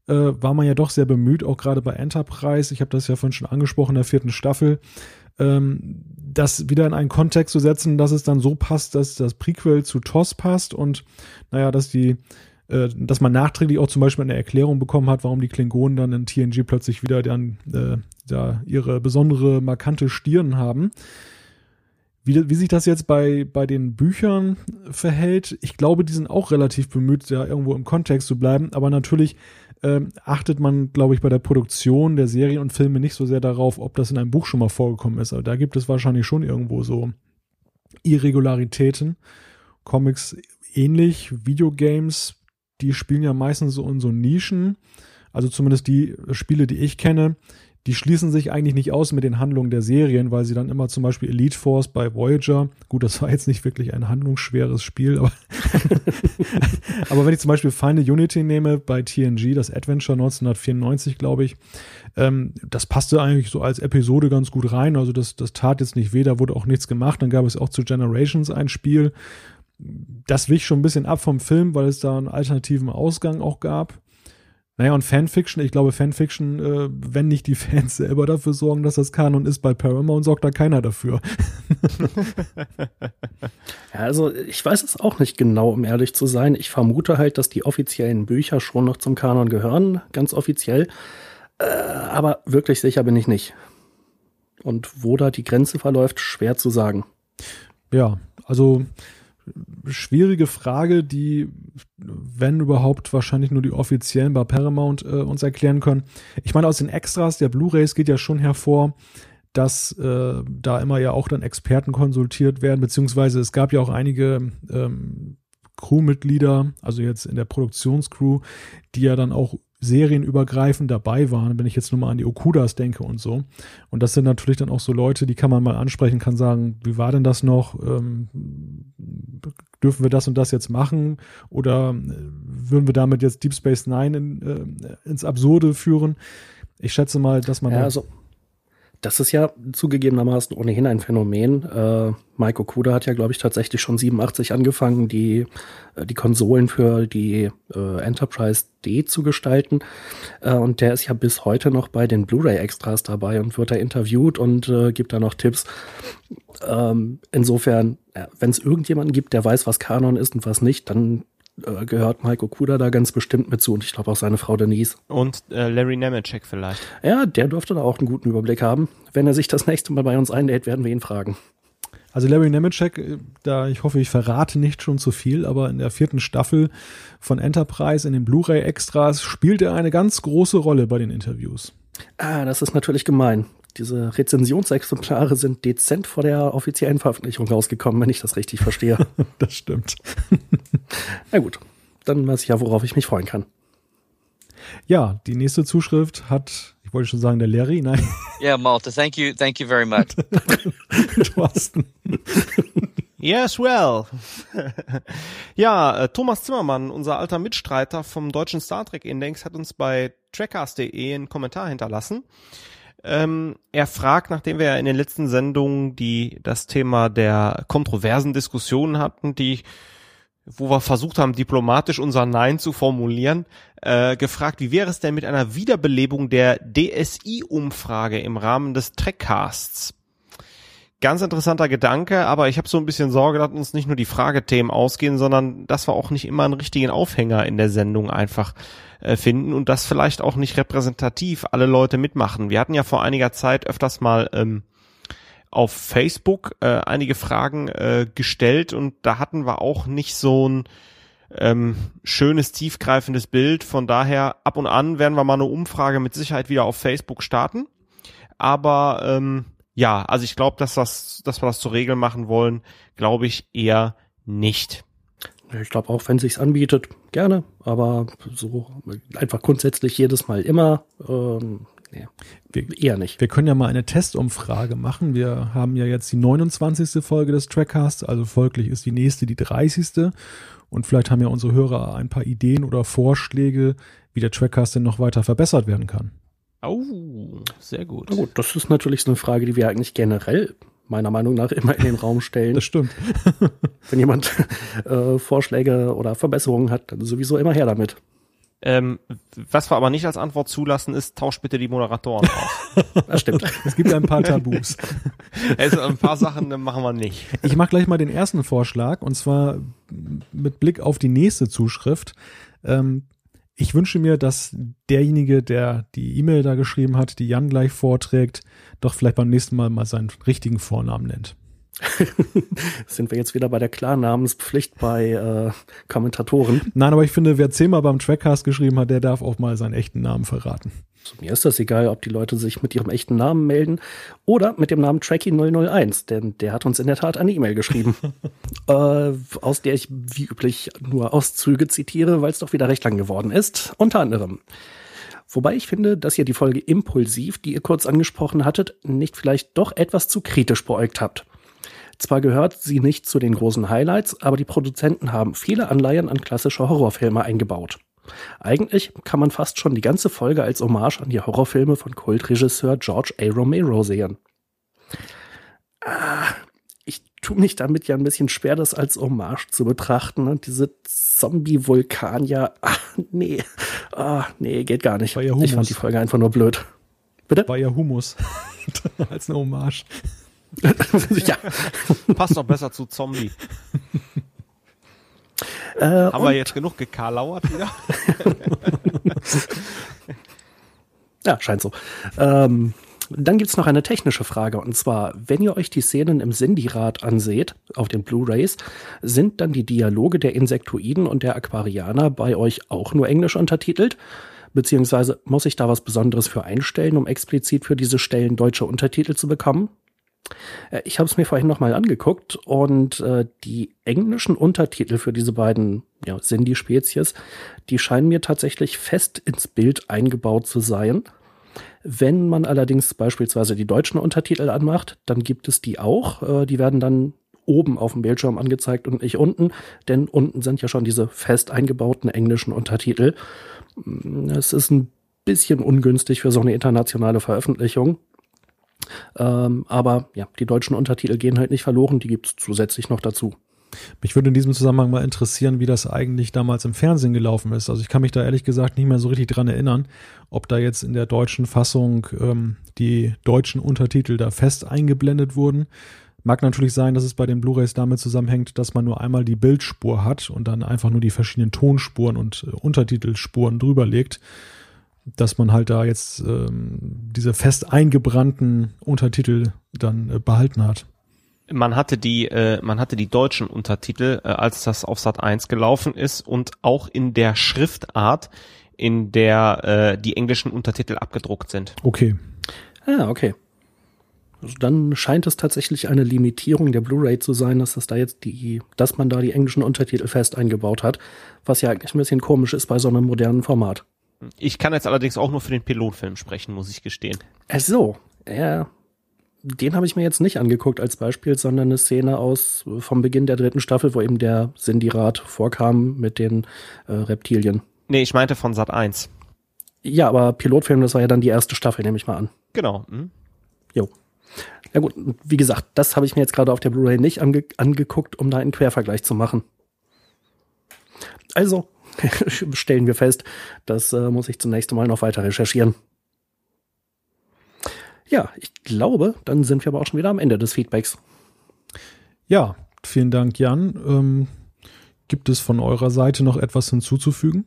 S1: äh, war man ja doch sehr bemüht, auch gerade bei Enterprise, ich habe das ja vorhin schon angesprochen, in der vierten Staffel, ähm, das wieder in einen Kontext zu setzen, dass es dann so passt, dass das Prequel zu TOS passt und naja, dass die äh, dass man nachträglich auch zum Beispiel eine Erklärung bekommen hat, warum die Klingonen dann in TNG plötzlich wieder dann äh, da ihre besondere markante Stirn haben. Wie, wie sich das jetzt bei, bei den Büchern verhält, ich glaube, die sind auch relativ bemüht, da irgendwo im Kontext zu bleiben, aber natürlich ähm, achtet man, glaube ich, bei der Produktion der Serien und Filme nicht so sehr darauf, ob das in einem Buch schon mal vorgekommen ist. Aber da gibt es wahrscheinlich schon irgendwo so Irregularitäten. Comics ähnlich, Videogames, die spielen ja meistens so in so Nischen. Also zumindest die Spiele, die ich kenne, die schließen sich eigentlich nicht aus mit den Handlungen der Serien, weil sie dann immer zum Beispiel Elite Force bei Voyager, gut, das war jetzt nicht wirklich ein handlungsschweres Spiel, aber, *laughs* aber wenn ich zum Beispiel Final Unity nehme bei TNG, das Adventure 1994, glaube ich, ähm, das passte eigentlich so als Episode ganz gut rein, also das, das tat jetzt nicht weh, da wurde auch nichts gemacht, dann gab es auch zu Generations ein Spiel, das wich schon ein bisschen ab vom Film, weil es da einen alternativen Ausgang auch gab. Naja, und Fanfiction, ich glaube, Fanfiction, äh, wenn nicht die Fans *laughs* selber dafür sorgen, dass das Kanon ist bei Paramount, sorgt da keiner dafür. *laughs*
S2: ja, also ich weiß es auch nicht genau, um ehrlich zu sein. Ich vermute halt, dass die offiziellen Bücher schon noch zum Kanon gehören, ganz offiziell. Äh, aber wirklich sicher bin ich nicht. Und wo da die Grenze verläuft, schwer zu sagen.
S1: Ja, also schwierige Frage, die, wenn überhaupt, wahrscheinlich nur die offiziellen bei Paramount äh, uns erklären können. Ich meine, aus den Extras der Blu-rays geht ja schon hervor, dass äh, da immer ja auch dann Experten konsultiert werden, beziehungsweise es gab ja auch einige ähm, Crewmitglieder, also jetzt in der Produktionscrew, die ja dann auch serienübergreifend dabei waren, wenn ich jetzt nur mal an die Okudas denke und so. Und das sind natürlich dann auch so Leute, die kann man mal ansprechen, kann sagen, wie war denn das noch? Ähm, dürfen wir das und das jetzt machen? Oder äh, würden wir damit jetzt Deep Space Nine in, äh, ins Absurde führen? Ich schätze mal, dass man.
S2: Ja, also das ist ja zugegebenermaßen ohnehin ein Phänomen. Äh, Mike Okuda hat ja, glaube ich, tatsächlich schon 87 angefangen, die, äh, die Konsolen für die äh, Enterprise D zu gestalten. Äh, und der ist ja bis heute noch bei den Blu-ray-Extras dabei und wird da interviewt und äh, gibt da noch Tipps. Ähm, insofern, wenn es irgendjemanden gibt, der weiß, was Kanon ist und was nicht, dann äh, gehört Mike Okuda da ganz bestimmt mit zu und ich glaube auch seine Frau Denise.
S3: Und äh, Larry Nemeczek vielleicht.
S2: Ja, der dürfte da auch einen guten Überblick haben. Wenn er sich das nächste Mal bei uns einlädt, werden wir ihn fragen.
S1: Also Larry Nemeczek, äh, da ich hoffe, ich verrate nicht schon zu viel, aber in der vierten Staffel von Enterprise in den Blu-ray-Extras spielt er eine ganz große Rolle bei den Interviews.
S2: Ah, das ist natürlich gemein. Diese Rezensionsexemplare sind dezent vor der offiziellen Veröffentlichung rausgekommen, wenn ich das richtig verstehe. *laughs*
S1: das stimmt. *laughs*
S2: Na gut, dann weiß ich ja, worauf ich mich freuen kann.
S1: Ja, die nächste Zuschrift hat, ich wollte schon sagen, der Larry, nein.
S5: Ja, *laughs* yeah, Malte, thank you, thank you very much.
S3: Thorsten. Yes, well. ja, äh, Thomas Zimmermann, unser alter Mitstreiter vom deutschen Star Trek Index, hat uns bei trackers.de einen Kommentar hinterlassen. Ähm, er fragt, nachdem wir ja in den letzten Sendungen die das Thema der kontroversen Diskussionen hatten, die wo wir versucht haben, diplomatisch unser Nein zu formulieren, äh, gefragt, wie wäre es denn mit einer Wiederbelebung der DSI-Umfrage im Rahmen des Trackcasts? Ganz interessanter Gedanke, aber ich habe so ein bisschen Sorge, dass uns nicht nur die Fragethemen ausgehen, sondern dass wir auch nicht immer einen richtigen Aufhänger in der Sendung einfach äh, finden und das vielleicht auch nicht repräsentativ alle Leute mitmachen. Wir hatten ja vor einiger Zeit öfters mal ähm, auf Facebook äh, einige Fragen äh, gestellt und da hatten wir auch nicht so ein ähm, schönes, tiefgreifendes Bild. Von daher ab und an werden wir mal eine Umfrage mit Sicherheit wieder auf Facebook starten. Aber ähm, ja, also ich glaube, dass das, dass wir das zur Regel machen wollen, glaube ich eher nicht.
S2: Ich glaube auch, wenn sich's anbietet, gerne. Aber so einfach grundsätzlich jedes Mal immer ähm,
S1: Nee, wir, eher nicht. Wir können ja mal eine Testumfrage machen. Wir haben ja jetzt die 29. Folge des Trackcasts, also folglich ist die nächste die 30. Und vielleicht haben ja unsere Hörer ein paar Ideen oder Vorschläge, wie der Trackcast denn noch weiter verbessert werden kann.
S2: Oh, sehr gut. Gut, das ist natürlich so eine Frage, die wir eigentlich generell meiner Meinung nach immer in den Raum stellen.
S1: Das stimmt. *laughs*
S2: Wenn jemand äh, Vorschläge oder Verbesserungen hat, dann sowieso immer her damit.
S3: Ähm, was wir aber nicht als Antwort zulassen, ist, tausch bitte die Moderatoren aus. *laughs*
S2: das stimmt.
S1: Es gibt ein paar Tabus. *laughs*
S3: Also ein paar Sachen machen wir nicht.
S1: Ich mache gleich mal den ersten Vorschlag und zwar mit Blick auf die nächste Zuschrift. Ähm, ich wünsche mir, dass derjenige, der die E-Mail da geschrieben hat, die Jan gleich vorträgt, doch vielleicht beim nächsten Mal mal seinen richtigen Vornamen nennt. *laughs*
S2: Sind wir jetzt wieder bei der Klarnamenspflicht bei äh, Kommentatoren?
S1: Nein, aber ich finde, wer zehnmal beim Trackcast geschrieben hat, der darf auch mal seinen echten Namen verraten.
S2: Also mir ist das egal, ob die Leute sich mit ihrem echten Namen melden oder mit dem Namen Tracky001, denn der hat uns in der Tat eine E-Mail geschrieben, *laughs* äh, aus der ich wie üblich nur Auszüge zitiere, weil es doch wieder recht lang geworden ist. Unter anderem. Wobei ich finde, dass ihr die Folge Impulsiv, die ihr kurz angesprochen hattet, nicht vielleicht doch etwas zu kritisch beäugt habt. Zwar gehört sie nicht zu den großen Highlights, aber die Produzenten haben viele Anleihen an klassische Horrorfilme eingebaut. Eigentlich kann man fast schon die ganze Folge als Hommage an die Horrorfilme von Kultregisseur George A. Romero sehen. Ah, ich tue mich damit ja ein bisschen schwer, das als Hommage zu betrachten. Und diese Zombie-Vulkanier, ah, nee, ah, nee, geht gar nicht.
S1: War ja Humus.
S2: Ich fand die Folge einfach nur blöd.
S1: Bitte? War ja Humus. *laughs* als eine Hommage. *laughs*
S3: ja. Passt doch besser zu Zombie. Äh, Haben wir jetzt genug gekarlauert wieder? *laughs*
S2: ja, scheint so. Ähm, dann gibt's noch eine technische Frage. Und zwar, wenn ihr euch die Szenen im Sindirat anseht, auf den Blu-Rays, sind dann die Dialoge der Insektoiden und der Aquarianer bei euch auch nur englisch untertitelt? Beziehungsweise muss ich da was Besonderes für einstellen, um explizit für diese Stellen deutsche Untertitel zu bekommen? Äh, ich habe es mir vorhin nochmal angeguckt und äh, die englischen Untertitel für diese beiden ja, Cindy-Spezies, die scheinen mir tatsächlich fest ins Bild eingebaut zu sein. Wenn man allerdings beispielsweise die deutschen Untertitel anmacht, dann gibt es die auch. Äh, die werden dann oben auf dem Bildschirm angezeigt und nicht unten, denn unten sind ja schon diese fest eingebauten englischen Untertitel. Mm, es ist ein bisschen ungünstig für so eine internationale Veröffentlichung. Ähm, aber ja, die deutschen Untertitel gehen halt nicht verloren, die gibt es zusätzlich noch dazu.
S1: Mich würde in diesem Zusammenhang mal interessieren, wie das eigentlich damals im Fernsehen gelaufen ist. Also ich kann mich da ehrlich gesagt nicht mehr so richtig dran erinnern, ob da jetzt in der deutschen Fassung ähm, die deutschen Untertitel da fest eingeblendet wurden. Mag natürlich sein, dass es bei den Blu-rays damit zusammenhängt, dass man nur einmal die Bildspur hat und dann einfach nur die verschiedenen Tonspuren und äh, Untertitelspuren drüber legt dass man halt da jetzt ähm, diese fest eingebrannten Untertitel dann äh, behalten hat.
S3: Man hatte die, äh, man hatte die deutschen Untertitel, äh, als das auf Sat 1 gelaufen ist und auch in der Schriftart, in der äh, die englischen Untertitel abgedruckt sind.
S1: Okay.
S2: Ah, okay. Also dann scheint es tatsächlich eine Limitierung der Blu-ray zu sein, dass das da jetzt die, dass man da die englischen Untertitel fest eingebaut hat, was ja eigentlich ein bisschen komisch ist bei so einem modernen Format.
S3: Ich kann jetzt allerdings auch nur für den Pilotfilm sprechen, muss ich gestehen.
S2: Ach so, ja. Den habe ich mir jetzt nicht angeguckt als Beispiel, sondern eine Szene aus vom Beginn der dritten Staffel, wo eben der Sindirat vorkam mit den äh, Reptilien.
S3: Nee, ich meinte von Sat 1.
S2: Ja, aber Pilotfilm, das war ja dann die erste Staffel, nehme ich mal an.
S3: Genau. Hm.
S2: Jo. Ja gut, wie gesagt, das habe ich mir jetzt gerade auf der Blu-ray nicht ange angeguckt, um da einen Quervergleich zu machen. Also, *laughs* stellen wir fest. Das äh, muss ich zunächst mal noch weiter recherchieren. Ja, ich glaube, dann sind wir aber auch schon wieder am Ende des Feedbacks.
S1: Ja, vielen Dank, Jan. Ähm, gibt es von eurer Seite noch etwas hinzuzufügen?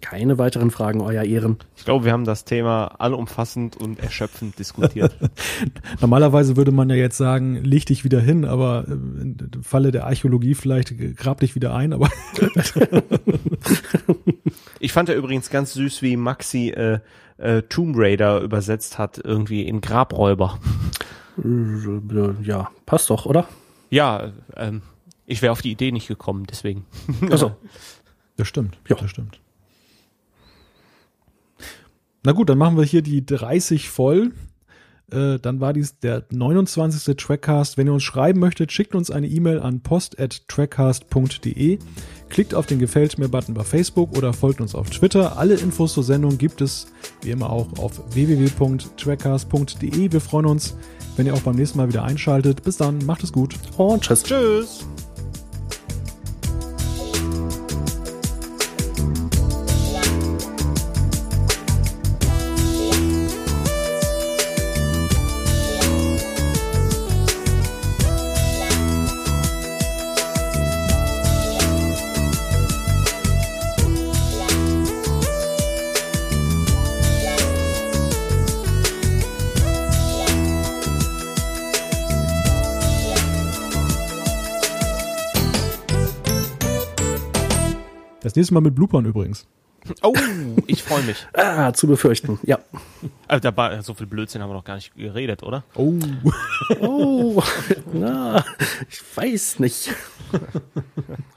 S2: Keine weiteren Fragen, euer Ehren.
S3: Ich glaube, wir haben das Thema allumfassend und erschöpfend diskutiert. *laughs*
S1: Normalerweise würde man ja jetzt sagen, leg dich wieder hin, aber äh, im Falle der Archäologie vielleicht grab dich wieder ein, aber *laughs*
S3: ich fand ja übrigens ganz süß, wie Maxi äh, äh, Tomb Raider übersetzt hat, irgendwie in Grabräuber.
S2: Ja, passt doch, oder?
S3: Ja, ähm, ich wäre auf die Idee nicht gekommen, deswegen.
S2: Also, *laughs*
S1: das stimmt.
S2: Ja.
S1: Das stimmt. Na gut, dann machen wir hier die 30 voll. Äh, dann war dies der 29. Trackcast. Wenn ihr uns schreiben möchtet, schickt uns eine E-Mail an post.trackcast.de. Klickt auf den Gefällt mir-Button bei Facebook oder folgt uns auf Twitter. Alle Infos zur Sendung gibt es wie immer auch auf www.trackcast.de. Wir freuen uns, wenn ihr auch beim nächsten Mal wieder einschaltet. Bis dann, macht es gut.
S2: und tschüss.
S3: Tschüss.
S1: Das nächste Mal mit Bloopern übrigens.
S3: Oh, ich freue mich. *laughs*
S2: Ah, zu befürchten. Ja.
S3: Also dabei, so viel Blödsinn haben wir noch gar nicht geredet, oder?
S1: Oh.
S2: Oh, *laughs* na, ich weiß nicht. *laughs*